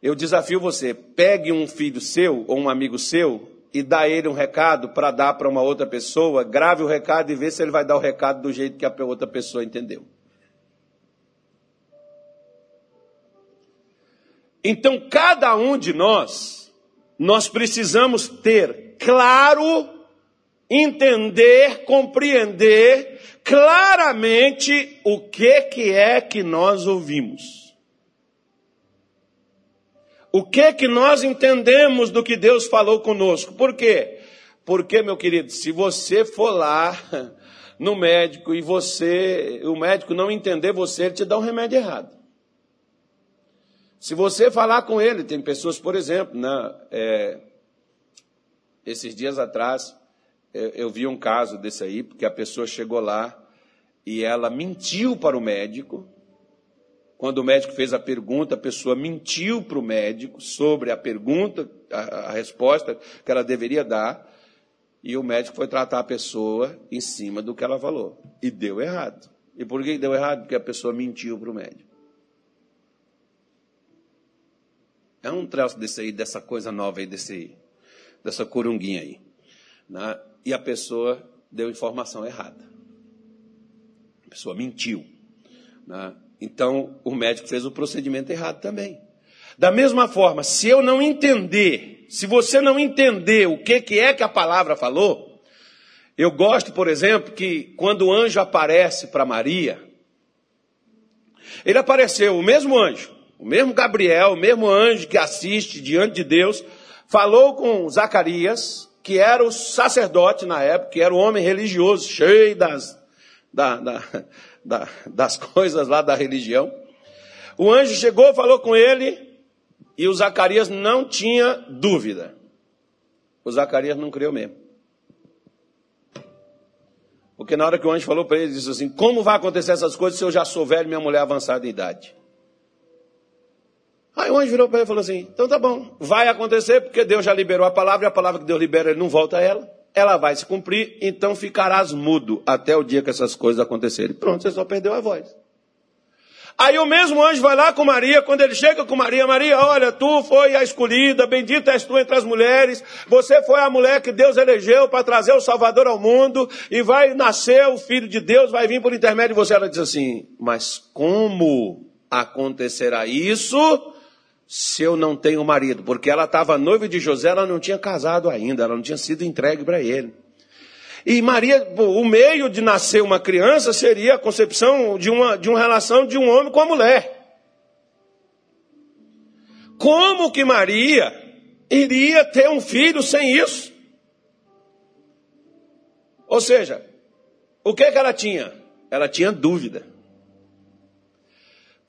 Eu desafio você, pegue um filho seu ou um amigo seu e dá ele um recado para dar para uma outra pessoa, grave o recado e vê se ele vai dar o recado do jeito que a outra pessoa entendeu. Então, cada um de nós, nós precisamos ter claro, entender, compreender claramente o que, que é que nós ouvimos. O que que nós entendemos do que Deus falou conosco? Por quê? Porque, meu querido, se você for lá *laughs* no médico e você, o médico não entender você, ele te dá um remédio errado. Se você falar com ele, tem pessoas, por exemplo, né, é, esses dias atrás, eu, eu vi um caso desse aí, porque a pessoa chegou lá e ela mentiu para o médico. Quando o médico fez a pergunta, a pessoa mentiu para o médico sobre a pergunta, a, a resposta que ela deveria dar, e o médico foi tratar a pessoa em cima do que ela falou. E deu errado. E por que deu errado? Porque a pessoa mentiu para o médico. É um traço desse aí, dessa coisa nova aí, desse, dessa corunguinha aí. Né? E a pessoa deu informação errada. A pessoa mentiu. Né? Então, o médico fez o procedimento errado também. Da mesma forma, se eu não entender, se você não entender o que, que é que a palavra falou, eu gosto, por exemplo, que quando o anjo aparece para Maria, ele apareceu, o mesmo anjo, o mesmo Gabriel, o mesmo anjo que assiste diante de Deus, falou com Zacarias, que era o sacerdote na época, que era o homem religioso, cheio das, da, da, da, das *laughs* coisas lá da religião. O anjo chegou, falou com ele, e o Zacarias não tinha dúvida. O Zacarias não creu mesmo. Porque na hora que o anjo falou para ele, ele disse assim: Como vai acontecer essas coisas se eu já sou velho e minha mulher avançada em idade? Aí o anjo virou para ele e falou assim: então tá bom, vai acontecer, porque Deus já liberou a palavra, e a palavra que Deus libera, ele não volta a ela, ela vai se cumprir, então ficarás mudo até o dia que essas coisas acontecerem. Pronto, você só perdeu a voz. Aí o mesmo anjo vai lá com Maria, quando ele chega com Maria, Maria, olha, tu foi a escolhida, bendita és tu entre as mulheres, você foi a mulher que Deus elegeu para trazer o Salvador ao mundo, e vai nascer o Filho de Deus, vai vir por intermédio de você. Ela diz assim, mas como acontecerá isso? Se eu não tenho marido? Porque ela estava noiva de José, ela não tinha casado ainda, ela não tinha sido entregue para ele. E Maria, o meio de nascer uma criança seria a concepção de uma, de uma relação de um homem com a mulher. Como que Maria iria ter um filho sem isso? Ou seja, o que, que ela tinha? Ela tinha dúvida.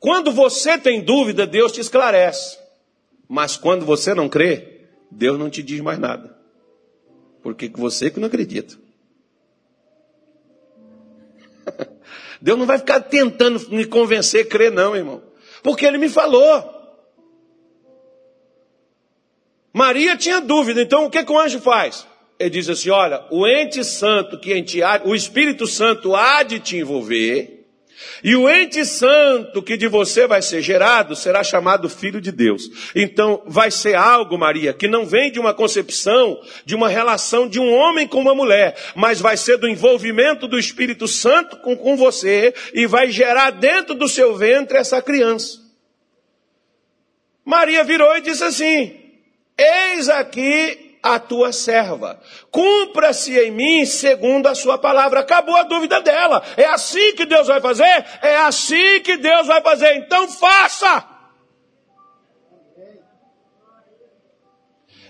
Quando você tem dúvida, Deus te esclarece. Mas quando você não crê, Deus não te diz mais nada. Porque você que não acredita. *laughs* Deus não vai ficar tentando me convencer a crer, não, irmão. Porque ele me falou. Maria tinha dúvida, então o que, que o anjo faz? Ele diz assim: olha, o ente santo que em ti há, o Espírito Santo há de te envolver e o ente santo que de você vai ser gerado será chamado filho de Deus. Então vai ser algo, Maria, que não vem de uma concepção, de uma relação de um homem com uma mulher, mas vai ser do envolvimento do Espírito Santo com, com você e vai gerar dentro do seu ventre essa criança. Maria virou e disse assim: Eis aqui a tua serva. Cumpra-se em mim segundo a sua palavra. Acabou a dúvida dela. É assim que Deus vai fazer? É assim que Deus vai fazer. Então faça!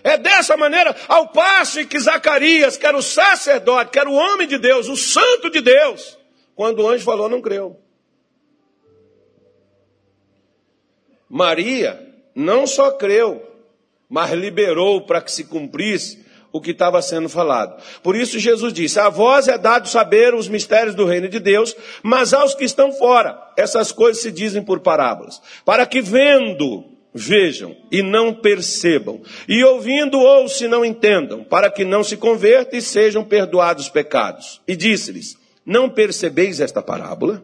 É dessa maneira, ao passo que Zacarias, que era o sacerdote, que era o homem de Deus, o santo de Deus, quando o anjo falou, não creu. Maria não só creu, mas liberou para que se cumprisse o que estava sendo falado. Por isso Jesus disse: A vós é dado saber os mistérios do reino de Deus, mas aos que estão fora, essas coisas se dizem por parábolas, para que vendo vejam e não percebam, e ouvindo ou se não entendam, para que não se convertam e sejam perdoados os pecados. E disse-lhes: Não percebeis esta parábola?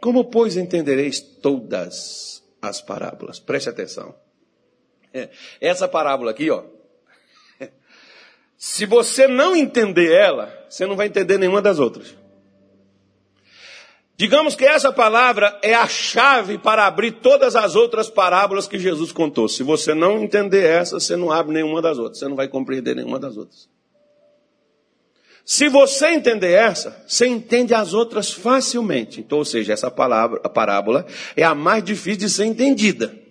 Como, pois, entendereis todas as parábolas? Preste atenção. É, essa parábola aqui, ó. Se você não entender ela, você não vai entender nenhuma das outras. Digamos que essa palavra é a chave para abrir todas as outras parábolas que Jesus contou. Se você não entender essa, você não abre nenhuma das outras, você não vai compreender nenhuma das outras. Se você entender essa, você entende as outras facilmente. Então, ou seja, essa palavra, a parábola é a mais difícil de ser entendida.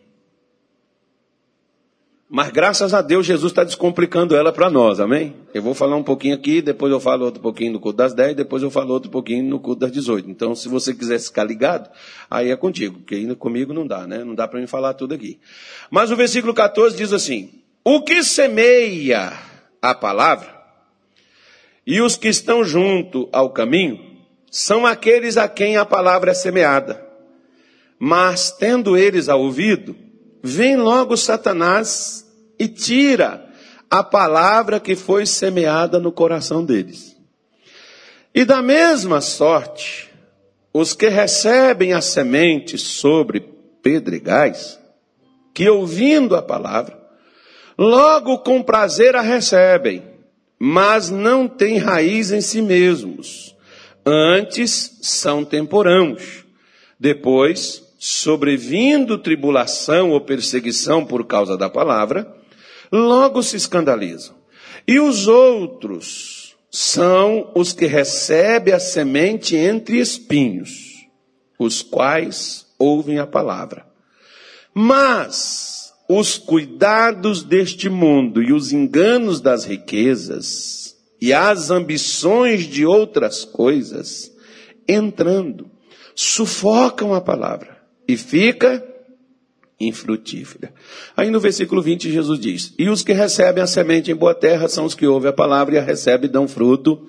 Mas graças a Deus, Jesus está descomplicando ela para nós, amém? Eu vou falar um pouquinho aqui, depois eu falo outro pouquinho no culto das 10, depois eu falo outro pouquinho no culto das 18. Então, se você quiser ficar ligado, aí é contigo, porque ainda comigo não dá, né? Não dá para mim falar tudo aqui. Mas o versículo 14 diz assim: O que semeia a palavra e os que estão junto ao caminho são aqueles a quem a palavra é semeada. Mas tendo eles a ouvido, vem logo Satanás e tira a palavra que foi semeada no coração deles. E da mesma sorte, os que recebem a semente sobre pedregais, que ouvindo a palavra, logo com prazer a recebem, mas não têm raiz em si mesmos. Antes são temporãos. Depois sobrevindo tribulação ou perseguição por causa da palavra, logo se escandalizam. E os outros são os que recebem a semente entre espinhos, os quais ouvem a palavra. Mas os cuidados deste mundo e os enganos das riquezas e as ambições de outras coisas, entrando, sufocam a palavra e fica infrutífera. Aí no versículo 20 Jesus diz: E os que recebem a semente em boa terra são os que ouvem a palavra e a recebem e dão fruto,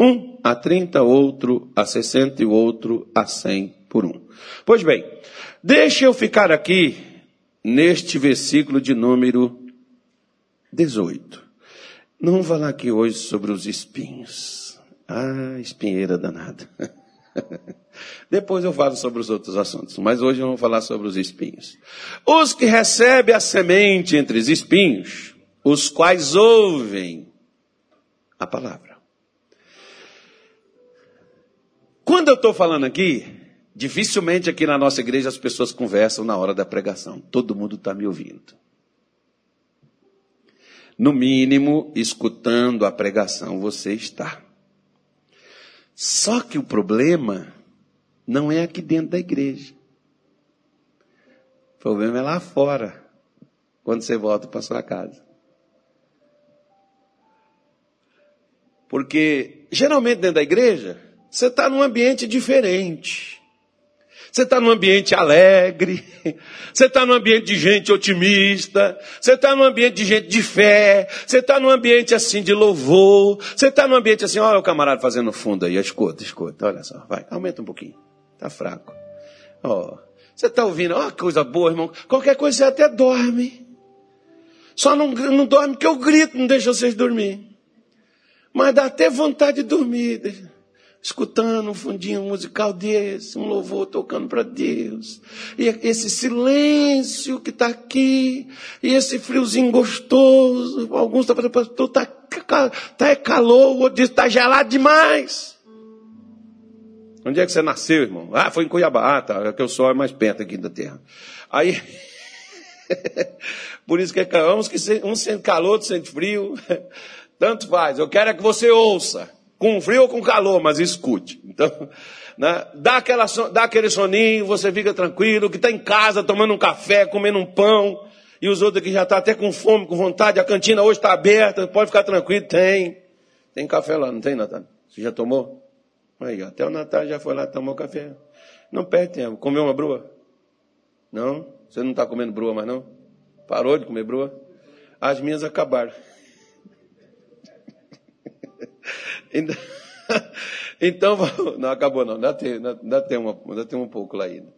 um a trinta, outro a sessenta e outro a cem por um. Pois bem, deixe eu ficar aqui neste versículo de número 18. Não vamos falar aqui hoje sobre os espinhos. Ah, espinheira danada. *laughs* Depois eu falo sobre os outros assuntos, mas hoje vamos falar sobre os espinhos. Os que recebem a semente entre os espinhos, os quais ouvem a palavra. Quando eu estou falando aqui, dificilmente aqui na nossa igreja as pessoas conversam na hora da pregação. Todo mundo está me ouvindo. No mínimo, escutando a pregação você está. Só que o problema não é aqui dentro da igreja. O problema é lá fora, quando você volta para sua casa. Porque geralmente dentro da igreja, você está num ambiente diferente. Você está num ambiente alegre, *laughs* você está num ambiente de gente otimista, você está num ambiente de gente de fé, você está num ambiente assim de louvor, você está num ambiente assim, olha o camarada fazendo fundo aí, escuta, escuta, olha só, vai, aumenta um pouquinho, tá fraco. Ó, você está ouvindo, ó, que coisa boa, irmão, qualquer coisa você até dorme. Só não, não dorme porque eu grito, não deixa vocês dormir. Mas dá até vontade de dormir escutando um fundinho musical desse, um louvor tocando para Deus, e esse silêncio que está aqui, e esse friozinho gostoso, alguns estão falando, pastor, está tá é calor, o outro diz, está gelado demais. Onde é que você nasceu, irmão? Ah, foi em Cuiabá. Ah, tá, é que o sol é mais perto aqui da terra. Aí, *laughs* por isso que é que um sente calor, outro sente frio, *laughs* tanto faz. Eu quero é que você ouça com frio ou com calor, mas escute. Então, *laughs* né, dá, aquela, dá aquele soninho, você fica tranquilo, que está em casa tomando um café, comendo um pão, e os outros aqui já estão tá até com fome, com vontade, a cantina hoje está aberta, pode ficar tranquilo, tem. Tem café lá, não tem, Natália? Você já tomou? Aí, até o Natal já foi lá tomou café. Não perde tempo. Comeu uma brua? Não? Você não está comendo brua mais não? Parou de comer brua? As minhas acabaram. *laughs* Então, *laughs* *laughs* não acabou não, ainda tem, ainda tem, uma, tem um pouco lá ainda.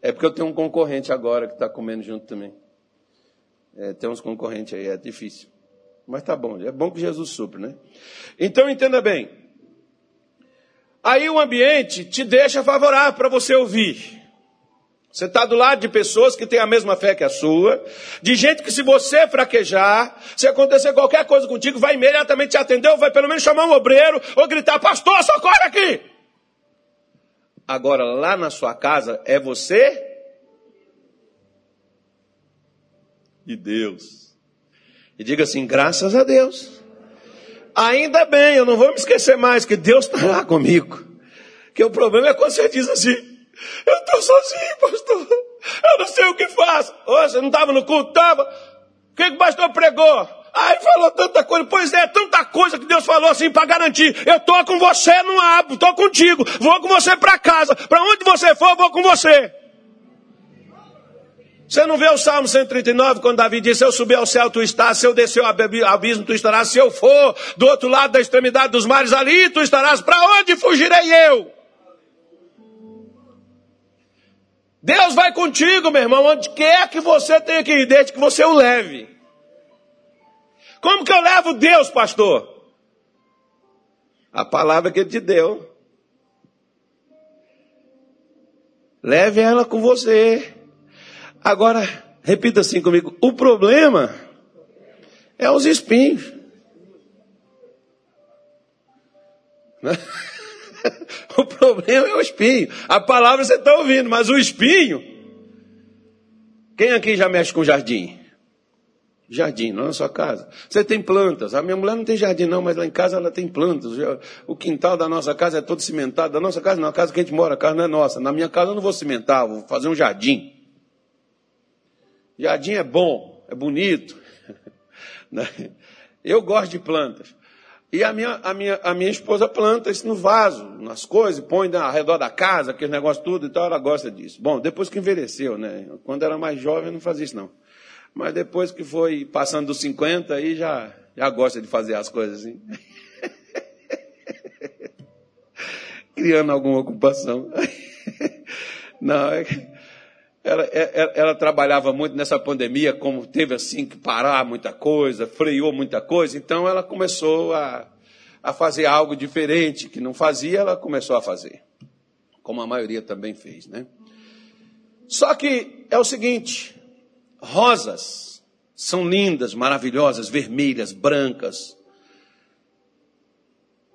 É porque eu tenho um concorrente agora que está comendo junto também. É, tem uns concorrentes aí, é difícil. Mas tá bom, é bom que Jesus supre, né? Então entenda bem. Aí o ambiente te deixa favorável para você ouvir. Você está do lado de pessoas que têm a mesma fé que a sua, de gente que se você fraquejar, se acontecer qualquer coisa contigo, vai imediatamente te atender, ou vai pelo menos chamar um obreiro, ou gritar, pastor, socorre aqui! Agora, lá na sua casa, é você e Deus. E diga assim, graças a Deus. Ainda bem, eu não vou me esquecer mais que Deus está lá comigo. Que o problema é quando você diz assim, eu estou sozinho, pastor. Eu não sei o que faço. Ô, você não estava no culto? Estava. O que, que o pastor pregou? Ai, falou tanta coisa. Pois é, tanta coisa que Deus falou assim para garantir. Eu estou com você no abo, estou contigo. Vou com você para casa. Para onde você for, vou com você. Você não vê o Salmo 139, quando Davi disse, se eu subir ao céu, tu estás, se eu descer ao abismo, tu estarás, se eu for do outro lado da extremidade dos mares, ali tu estarás, para onde fugirei eu? Deus vai contigo, meu irmão, onde quer que você tenha que ir, desde que você o leve. Como que eu levo Deus, pastor? A palavra que ele te deu. Leve ela com você. Agora, repita assim comigo: o problema é os espinhos. *laughs* o problema é o espinho. A palavra você está ouvindo, mas o espinho. Quem aqui já mexe com jardim? Jardim, não na sua casa. Você tem plantas. A minha mulher não tem jardim, não, mas lá em casa ela tem plantas. O quintal da nossa casa é todo cimentado. Da nossa casa não, a casa que a gente mora, a casa não é nossa. Na minha casa eu não vou cimentar, vou fazer um jardim. Jardim é bom, é bonito. *laughs* Né? Eu gosto de plantas. E a minha, a minha, a minha esposa planta isso no vaso, nas coisas, põe ao redor da casa, aquele negócio tudo e tal, ela gosta disso. Bom, depois que envelheceu, né? Quando era mais jovem, não fazia isso não. Mas depois que foi passando dos 50, aí já, já gosta de fazer as coisas assim. *laughs* Criando alguma ocupação. *laughs* Não, é que ela, ela, é, é, ela, trabalhava muito nessa pandemia, como teve assim que parar muita coisa, freou muita coisa, então ela começou a, a fazer algo diferente, que não fazia, ela começou a fazer. Como a maioria também fez, né? Só que é o seguinte: rosas são lindas, maravilhosas, vermelhas, brancas,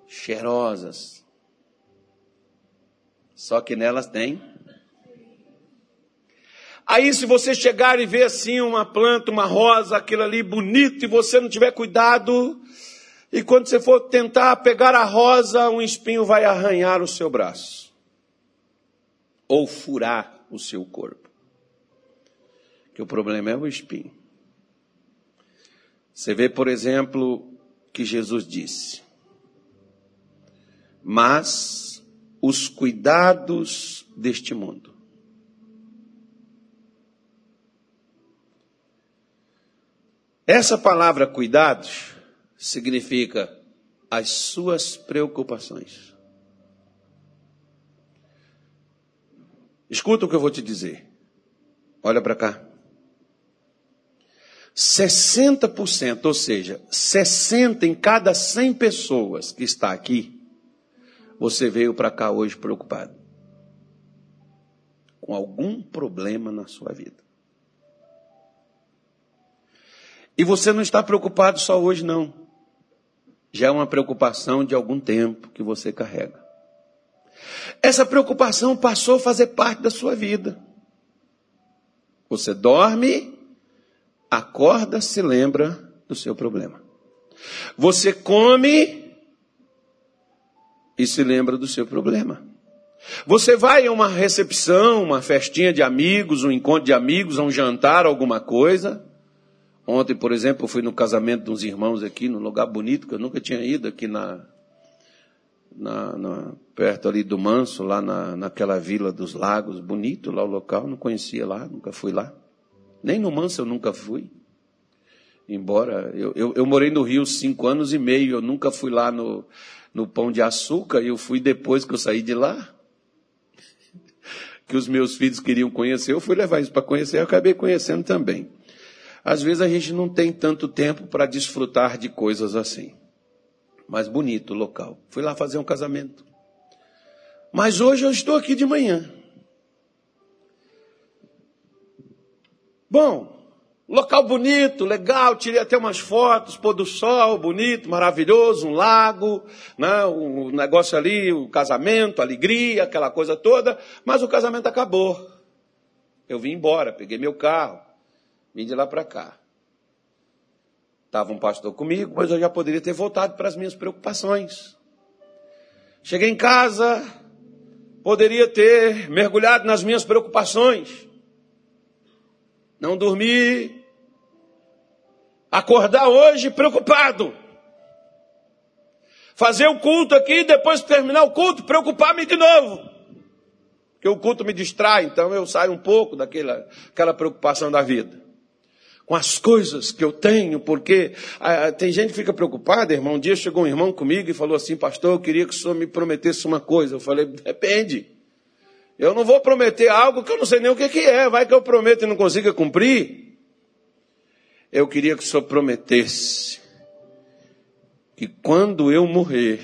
cheirosas. Só que nelas tem Aí, se você chegar e ver assim uma planta, uma rosa, aquilo ali bonito, e você não tiver cuidado, e quando você for tentar pegar a rosa, um espinho vai arranhar o seu braço, ou furar o seu corpo. Que o problema é o espinho. Você vê, por exemplo, que Jesus disse: Mas os cuidados deste mundo Essa palavra cuidados significa as suas preocupações. Escuta o que eu vou te dizer. Olha para cá. 60%, ou seja, 60 em cada 100 pessoas que está aqui, você veio para cá hoje preocupado. Com algum problema na sua vida. E você não está preocupado só hoje, não. Já é uma preocupação de algum tempo que você carrega. Essa preocupação passou a fazer parte da sua vida. Você dorme, acorda, se lembra do seu problema. Você come e se lembra do seu problema. Você vai a uma recepção, uma festinha de amigos, um encontro de amigos, um jantar, alguma coisa, Ontem, por exemplo, eu fui no casamento de uns irmãos aqui, num lugar bonito, que eu nunca tinha ido, aqui na, na, na perto ali do Manso, lá na, naquela vila dos lagos, bonito lá o local, não conhecia lá, nunca fui lá. Nem no Manso eu nunca fui. Embora, eu, eu, eu morei no Rio cinco anos e meio, eu nunca fui lá no, no Pão de Açúcar e eu fui depois que eu saí de lá. *laughs* Que os meus filhos queriam conhecer, eu fui levar isso para conhecer, eu acabei conhecendo também. Às vezes a gente não tem tanto tempo para desfrutar de coisas assim. Mas bonito o local. Fui lá fazer um casamento. Mas hoje eu estou aqui de manhã. Bom, Local bonito, legal, tirei até umas fotos, pôr do sol, bonito, maravilhoso, um lago, né, um negócio ali, o casamento, alegria, aquela coisa toda, mas o casamento acabou. Eu vim embora, peguei meu carro, vim de lá para cá. Estava um pastor comigo, mas eu já poderia ter voltado para as minhas preocupações. Cheguei em casa, poderia ter mergulhado nas minhas preocupações. Não dormi, Acordar hoje preocupado. Fazer o culto aqui, depois de terminar o culto, preocupar-me de novo. Porque o culto me distrai, então eu saio um pouco daquela aquela preocupação da vida. Com as coisas que eu tenho, porque ah, tem gente que fica preocupada, irmão. Um dia chegou um irmão comigo e falou assim, pastor, eu queria que o senhor me prometesse uma coisa. Eu falei, depende. Eu não vou prometer algo que eu não sei nem o que, que é. Vai que eu prometo e não consiga cumprir. Eu queria que o Senhor prometesse que quando eu morrer,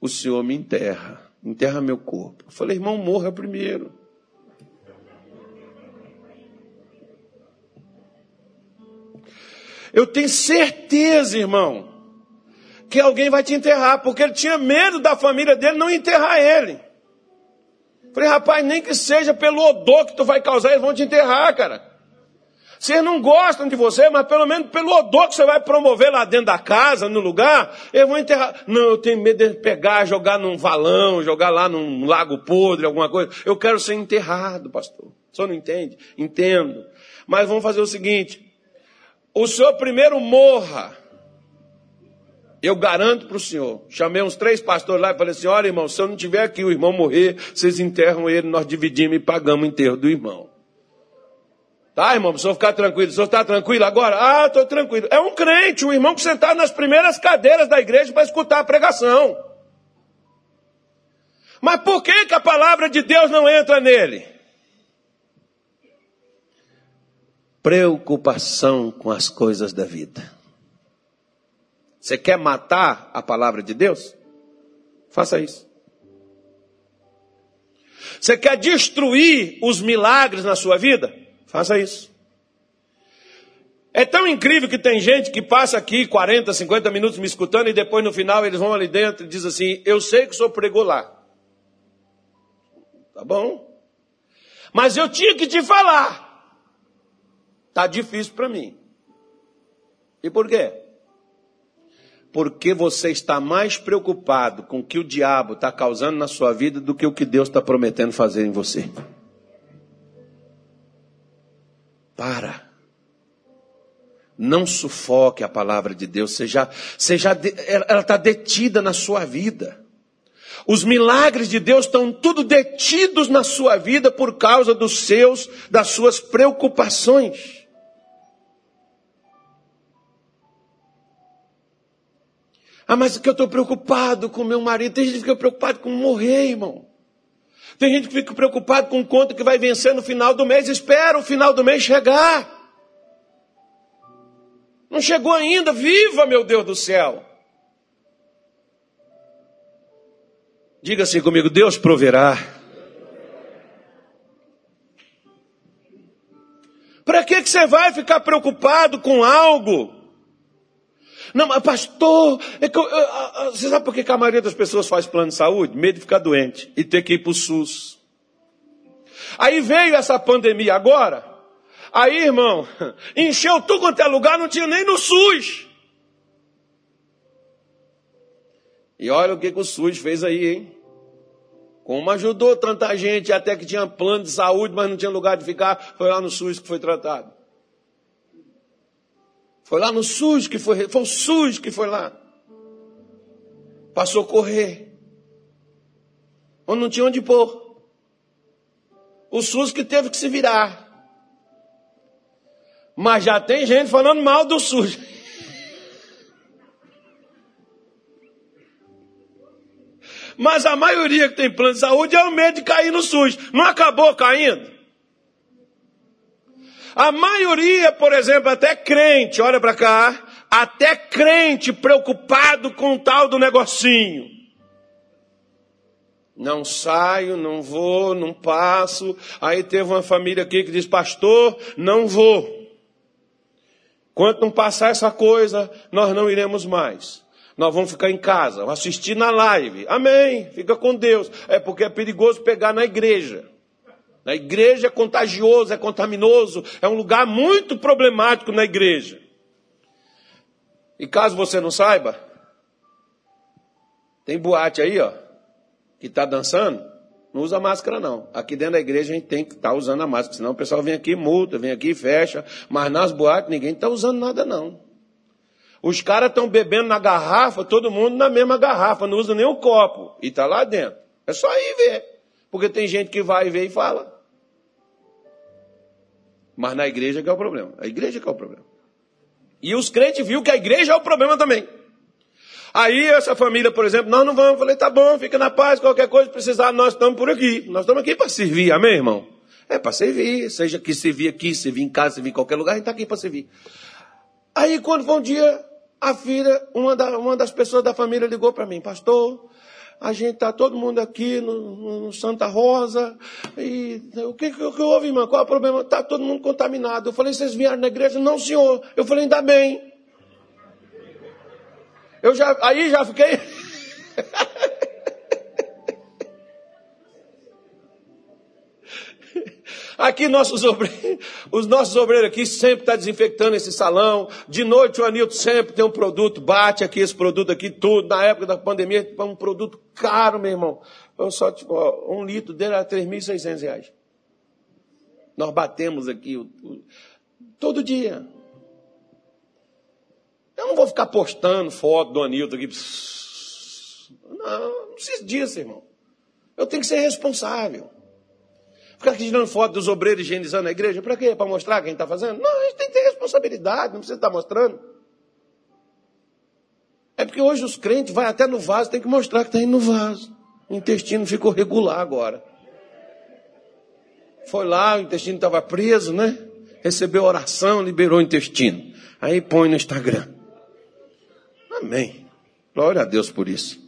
o Senhor me enterra, enterra meu corpo. Eu falei, irmão, morra primeiro. Eu tenho certeza, irmão, que alguém vai te enterrar, porque ele tinha medo da família dele não enterrar ele. Falei, rapaz, nem que seja pelo odor que tu vai causar, eles vão te enterrar, cara. Vocês não gostam de você, mas pelo menos pelo odor que você vai promover lá dentro da casa, no lugar, eles vão enterrar. Não, eu tenho medo de pegar, jogar num valão, jogar lá num lago podre, alguma coisa. Eu quero ser enterrado, pastor. Senhor não entende? Entendo. Mas vamos fazer o seguinte: o senhor primeiro morra. Eu garanto para o senhor. Chamei uns três pastores lá e falei assim: olha, irmão, se eu não tiver aqui o irmão morrer, vocês enterram ele, nós dividimos e pagamos o enterro do irmão. Tá, irmão, para o senhor ficar tranquilo. O senhor está tranquilo agora? Ah, estou tranquilo. É um crente, um irmão que sentado nas primeiras cadeiras da igreja para escutar a pregação. Mas por que, que a palavra de Deus não entra nele? Preocupação com as coisas da vida. Você quer matar a palavra de Deus? Faça isso. Você quer destruir os milagres na sua vida? Faça isso. É tão incrível que tem gente que passa aqui 40, 50 minutos me escutando e depois no final eles vão ali dentro e dizem assim: Eu sei que o senhor pregou lá. Tá bom. Mas eu tinha que te falar. Tá difícil para mim. E por quê? Porque você está mais preocupado com o que o diabo está causando na sua vida do que o que Deus está prometendo fazer em você. Para. Não sufoque a palavra de Deus, seja, seja, ela está detida na sua vida. Os milagres de Deus estão tudo detidos na sua vida por causa dos seus, das suas preocupações. Ah, mas que eu estou preocupado com meu marido. Tem gente que fica preocupado com morrer, irmão. Tem gente que fica preocupado com conta que vai vencer no final do mês. Espera o final do mês chegar. Não chegou ainda. Viva, meu Deus do céu. Diga assim comigo: Deus proverá. Para que, que você vai ficar preocupado com algo não, mas pastor, é que eu, eu, você sabe por que a maioria das pessoas faz plano de saúde? Medo de ficar doente e ter que ir para o SUS. Aí veio essa pandemia agora. Aí, irmão, *laughs* encheu tudo quanto é lugar, não tinha nem no SUS. E olha o que, que o SUS fez aí, hein? Como ajudou tanta gente, até que tinha plano de saúde, mas não tinha lugar de ficar, foi lá no SUS que foi tratado. Foi lá no SUS que foi, foi o SUS que foi lá. Passou a correr. Onde não tinha onde pôr. O SUS que teve que se virar. Mas já tem gente falando mal do SUS. *laughs* Mas a maioria que tem plano de saúde é o medo de cair no SUS. Não acabou caindo? A maioria, por exemplo, até crente, olha para cá, até crente preocupado com o tal do negocinho. Não saio, não vou, não passo. Aí teve uma família aqui que diz, pastor, não vou. Quando não passar essa coisa, nós não iremos mais. Nós vamos ficar em casa, assistir na live. Amém. Fica com Deus. É porque é perigoso pegar na igreja. Na igreja é contagioso, é contaminoso, é um lugar muito problemático na igreja. E caso você não saiba, tem boate aí, ó que está dançando, não usa máscara não. Aqui dentro da igreja a gente tem que estar tá usando a máscara, senão o pessoal vem aqui, multa, vem aqui, fecha. Mas nas boates ninguém está usando nada não. Os caras estão bebendo na garrafa, todo mundo na mesma garrafa, não usa nem o copo. E está lá dentro. É só ir ver. Porque tem gente que vai ver e fala. Mas na igreja que é o problema. A igreja que é o problema. E os crentes viram que a igreja é o problema também. Aí essa família, por exemplo, nós não vamos. Eu falei, tá bom, fica na paz, qualquer coisa precisar, nós estamos por aqui. Nós estamos aqui para servir, amém, irmão? É para servir, seja que servir aqui, servir em casa, servir em qualquer lugar, a gente está aqui para servir. Aí quando foi um dia, a filha, uma, da, uma das pessoas da família ligou para mim, pastor, a gente está todo mundo aqui no, no, Santa Rosa, e o que, que, que houve, irmão? Qual é o problema? Está todo mundo contaminado. Eu falei, vocês vieram na igreja? Não, senhor. Eu falei, ainda bem. Eu já, aí já fiquei. *laughs* Aqui nossos obreiros, *laughs* os nossos obreiros aqui sempre estão tá desinfectando esse salão. De noite o Anilton sempre tem um produto, bate aqui esse produto aqui, tudo. Na época da pandemia, é um produto caro, meu irmão. Eu só, tipo, ó, um litro dele era 3.600 reais. Nós batemos aqui o, o, todo dia. Eu não vou ficar postando foto do Anilton aqui. Não, não precisa disso, irmão. Eu tenho que ser responsável. Ficar tirando foto dos obreiros higienizando a igreja, para quê? Para mostrar quem está fazendo? Não, a gente tem que ter responsabilidade, não precisa estar mostrando. É porque hoje os crentes vão até no vaso, tem que mostrar que está indo no vaso. O intestino ficou regular agora. Foi lá, o intestino estava preso, né? Recebeu oração, liberou o intestino. Aí põe no Instagram. Amém. Glória a Deus por isso.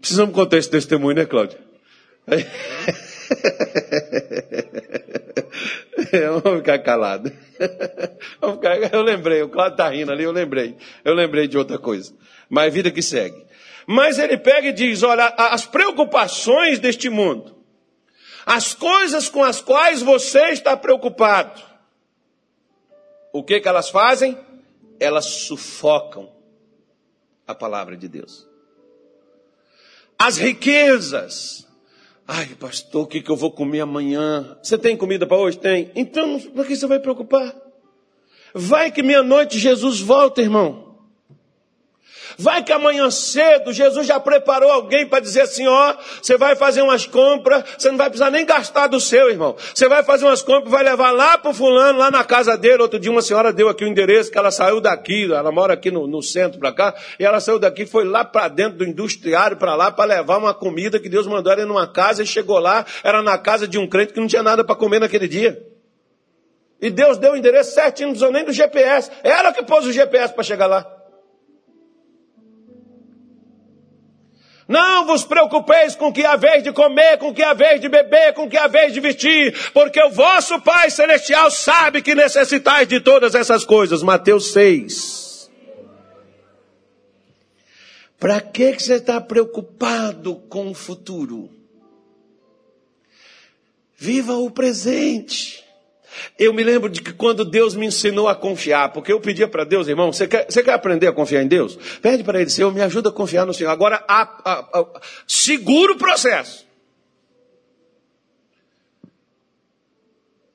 Precisamos contar esse testemunho, né, *laughs* *laughs* Vamos ficar calado. *laughs* Vamos ficar... Eu lembrei, o Cláudio está rindo ali, eu lembrei. Eu lembrei de outra coisa. Mas vida que segue. Mas ele pega e diz: olha, as preocupações deste mundo, as coisas com as quais você está preocupado, o que, que elas fazem? Elas sufocam a palavra de Deus. As riquezas. Ai, pastor, o que, que eu vou comer amanhã? Você tem comida para hoje? Tem. Então, por que você vai preocupar? Vai que meia-noite Jesus volta, irmão. Vai que amanhã cedo Jesus já preparou alguém para dizer assim: ó, você vai fazer umas compras, você não vai precisar nem gastar do seu, irmão. Você vai fazer umas compras, vai levar lá para o fulano, lá na casa dele. Outro dia uma senhora deu aqui o endereço que ela saiu daqui, ela mora aqui no, no centro para cá, e ela saiu daqui, foi lá para dentro do industriário para lá para levar uma comida que Deus mandou ela numa casa e chegou lá, era na casa de um crente que não tinha nada para comer naquele dia. E Deus deu o endereço certinho, não precisou nem do GPS. Ela que pôs o GPS para chegar lá. Não vos preocupeis com o que há vez de comer, com o que há vez de beber, com o que há vez de vestir, porque o vosso Pai Celestial sabe que necessitais de todas essas coisas. Mateus 6. Para que, que você está preocupado com o futuro? Viva o presente. Eu me lembro de que quando Deus me ensinou a confiar, porque eu pedia para Deus, irmão, você quer, você quer aprender a confiar em Deus? Pede para Ele, Senhor, me ajuda a confiar no Senhor. Agora, a, a, a, segura o processo.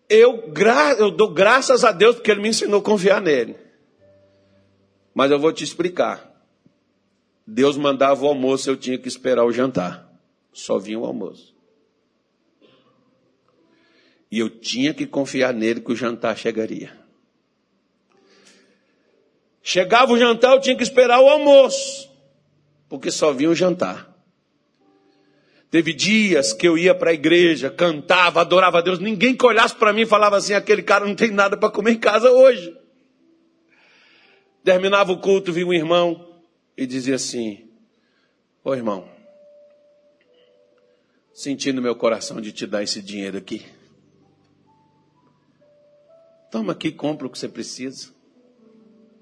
Eu, gra, eu dou graças a Deus porque Ele me ensinou a confiar nele. Mas eu vou te explicar. Deus mandava o almoço, eu tinha que esperar o jantar. Só vinha o almoço. E eu tinha que confiar nele que o jantar chegaria. Chegava o jantar, eu tinha que esperar o almoço, porque só vinha o jantar. Teve dias que eu ia para a igreja, cantava, adorava a Deus, ninguém que olhasse para mim falava assim: aquele cara não tem nada para comer em casa hoje. Terminava o culto, vi um irmão e dizia assim: Ô irmão, senti no meu coração de te dar esse dinheiro aqui. Toma aqui, compra o que você precisa.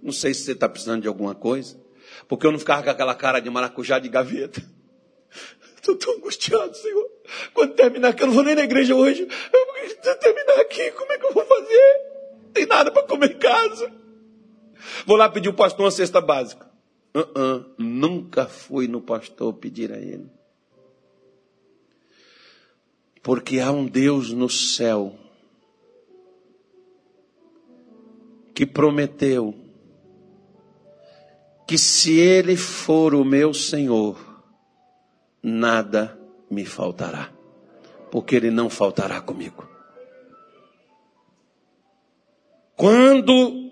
Não sei se você está precisando de alguma coisa. Porque eu não ficava com aquela cara de maracujá de gaveta. *laughs* Estou tão angustiado, Senhor. Quando terminar aqui, eu não vou nem na igreja hoje. Eu, terminar aqui, como é que eu vou fazer? Tem nada para comer em casa. Vou lá pedir o pastor uma cesta básica. Uh -uh, nunca fui no pastor pedir a ele. Porque há um Deus no céu que prometeu que se Ele for o meu Senhor, nada me faltará, porque Ele não faltará comigo. Quando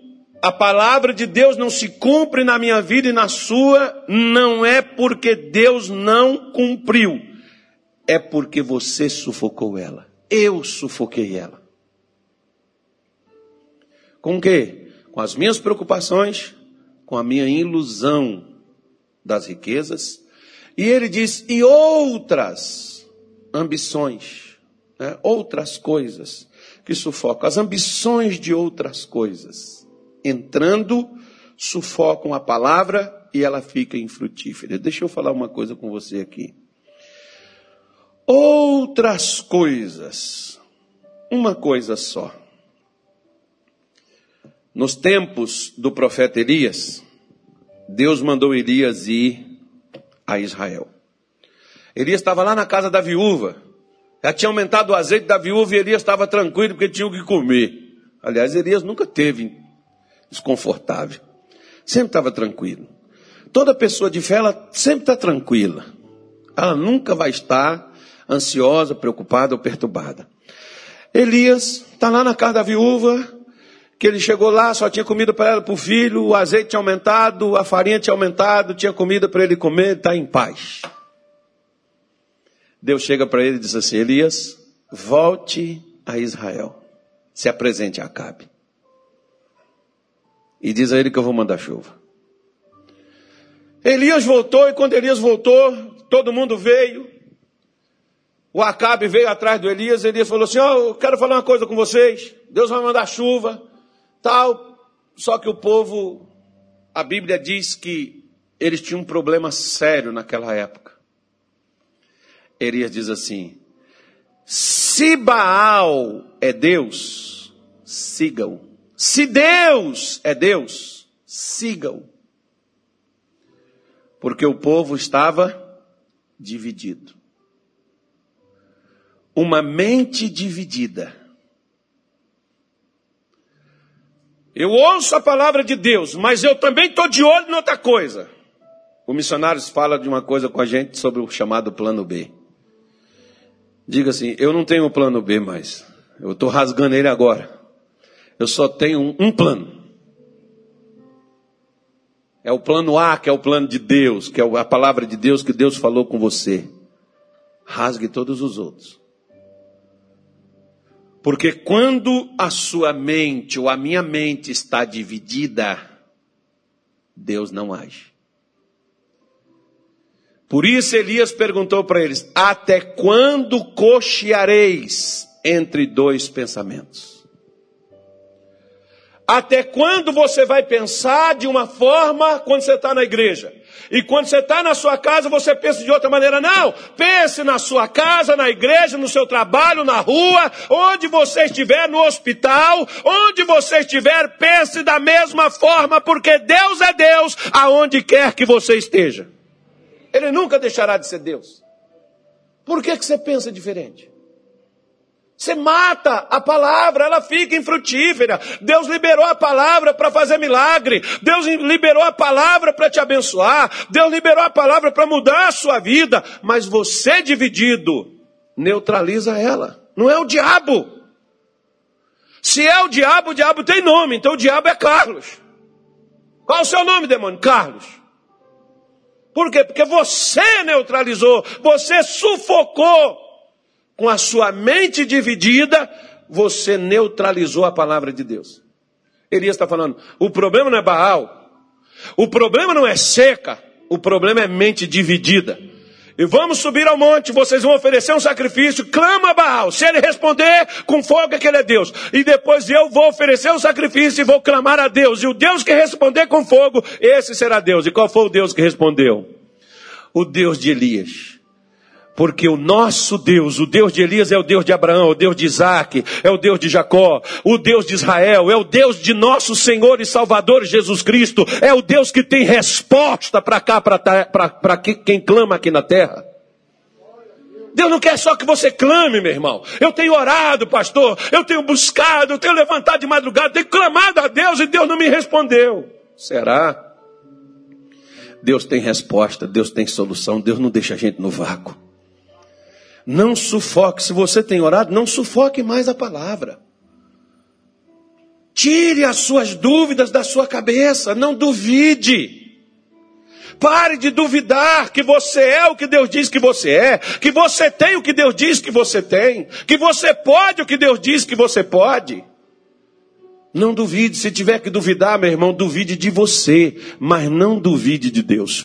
a palavra de Deus não se cumpre na minha vida e na sua, não é porque Deus não cumpriu, é porque você sufocou ela. Eu sufoquei ela. Com o quê? Com as minhas preocupações, com a minha ilusão das riquezas. E ele diz, e outras ambições, né? outras coisas que sufocam, as ambições de outras coisas, entrando, sufocam a palavra e ela fica infrutífera. Deixa eu falar uma coisa com você aqui. Outras coisas, uma coisa só. Nos tempos do profeta Elias, Deus mandou Elias ir a Israel. Elias estava lá na casa da viúva. Já tinha aumentado o azeite da viúva e Elias estava tranquilo porque tinha o que comer. Aliás, Elias nunca teve desconfortável. Sempre estava tranquilo. Toda pessoa de fé, ela sempre está tranquila. Ela nunca vai estar ansiosa, preocupada ou perturbada. Elias está lá na casa da viúva, que ele chegou lá, só tinha comida para ela, para o filho, o azeite tinha aumentado, a farinha tinha aumentado, tinha comida para ele comer, está em paz. Deus chega para ele e diz assim: Elias, volte a Israel, se apresente a Acabe. E diz a ele que eu vou mandar chuva. Elias voltou, e quando Elias voltou, todo mundo veio. O Acabe veio atrás do Elias, Elias falou assim: Ó, oh, eu quero falar uma coisa com vocês. Deus vai mandar chuva tal. Só que o povo, a Bíblia diz que eles tinham um problema sério naquela época. Elias diz assim: se Baal é Deus, sigam. Se Deus é Deus, sigam. Porque o povo estava dividido. Uma mente dividida Eu ouço a palavra de Deus, mas eu também estou de olho em outra coisa. O missionário fala de uma coisa com a gente sobre o chamado plano B. Diga assim: eu não tenho um plano B mais. Eu estou rasgando ele agora. Eu só tenho um, um plano. É o plano A, que é o plano de Deus, que é a palavra de Deus que Deus falou com você. Rasgue todos os outros. Porque quando a sua mente ou a minha mente está dividida, Deus não age. Por isso Elias perguntou para eles: Até quando cocheareis entre dois pensamentos? Até quando você vai pensar de uma forma quando você está na igreja? E quando você está na sua casa, você pensa de outra maneira. Não, pense na sua casa, na igreja, no seu trabalho, na rua, onde você estiver, no hospital, onde você estiver, pense da mesma forma, porque Deus é Deus aonde quer que você esteja. Ele nunca deixará de ser Deus. Por que, que você pensa diferente? Você mata a palavra, ela fica infrutífera. Deus liberou a palavra para fazer milagre. Deus liberou a palavra para te abençoar. Deus liberou a palavra para mudar a sua vida. Mas você dividido, neutraliza ela. Não é o diabo. Se é o diabo, o diabo tem nome. Então o diabo é Carlos. Qual o seu nome, demônio? Carlos. Por quê? Porque você neutralizou, você sufocou com a sua mente dividida, você neutralizou a palavra de Deus. Elias está falando: o problema não é Baal, o problema não é seca, o problema é mente dividida. E vamos subir ao monte, vocês vão oferecer um sacrifício, clama a Baal. Se ele responder com fogo é que ele é Deus. E depois eu vou oferecer o um sacrifício e vou clamar a Deus. E o Deus que responder com fogo, esse será Deus. E qual foi o Deus que respondeu? O Deus de Elias. Porque o nosso Deus, o Deus de Elias é o Deus de Abraão, o Deus de Isaac, é o Deus de Jacó, o Deus de Israel, é o Deus de nosso Senhor e Salvador Jesus Cristo, é o Deus que tem resposta para cá, para quem clama aqui na terra. Deus não quer só que você clame, meu irmão. Eu tenho orado, pastor, eu tenho buscado, eu tenho levantado de madrugada, tenho clamado a Deus e Deus não me respondeu. Será? Deus tem resposta, Deus tem solução, Deus não deixa a gente no vácuo. Não sufoque. Se você tem orado, não sufoque mais a palavra. Tire as suas dúvidas da sua cabeça. Não duvide. Pare de duvidar que você é o que Deus diz que você é, que você tem o que Deus diz que você tem, que você pode o que Deus diz que você pode. Não duvide, se tiver que duvidar, meu irmão, duvide de você, mas não duvide de Deus.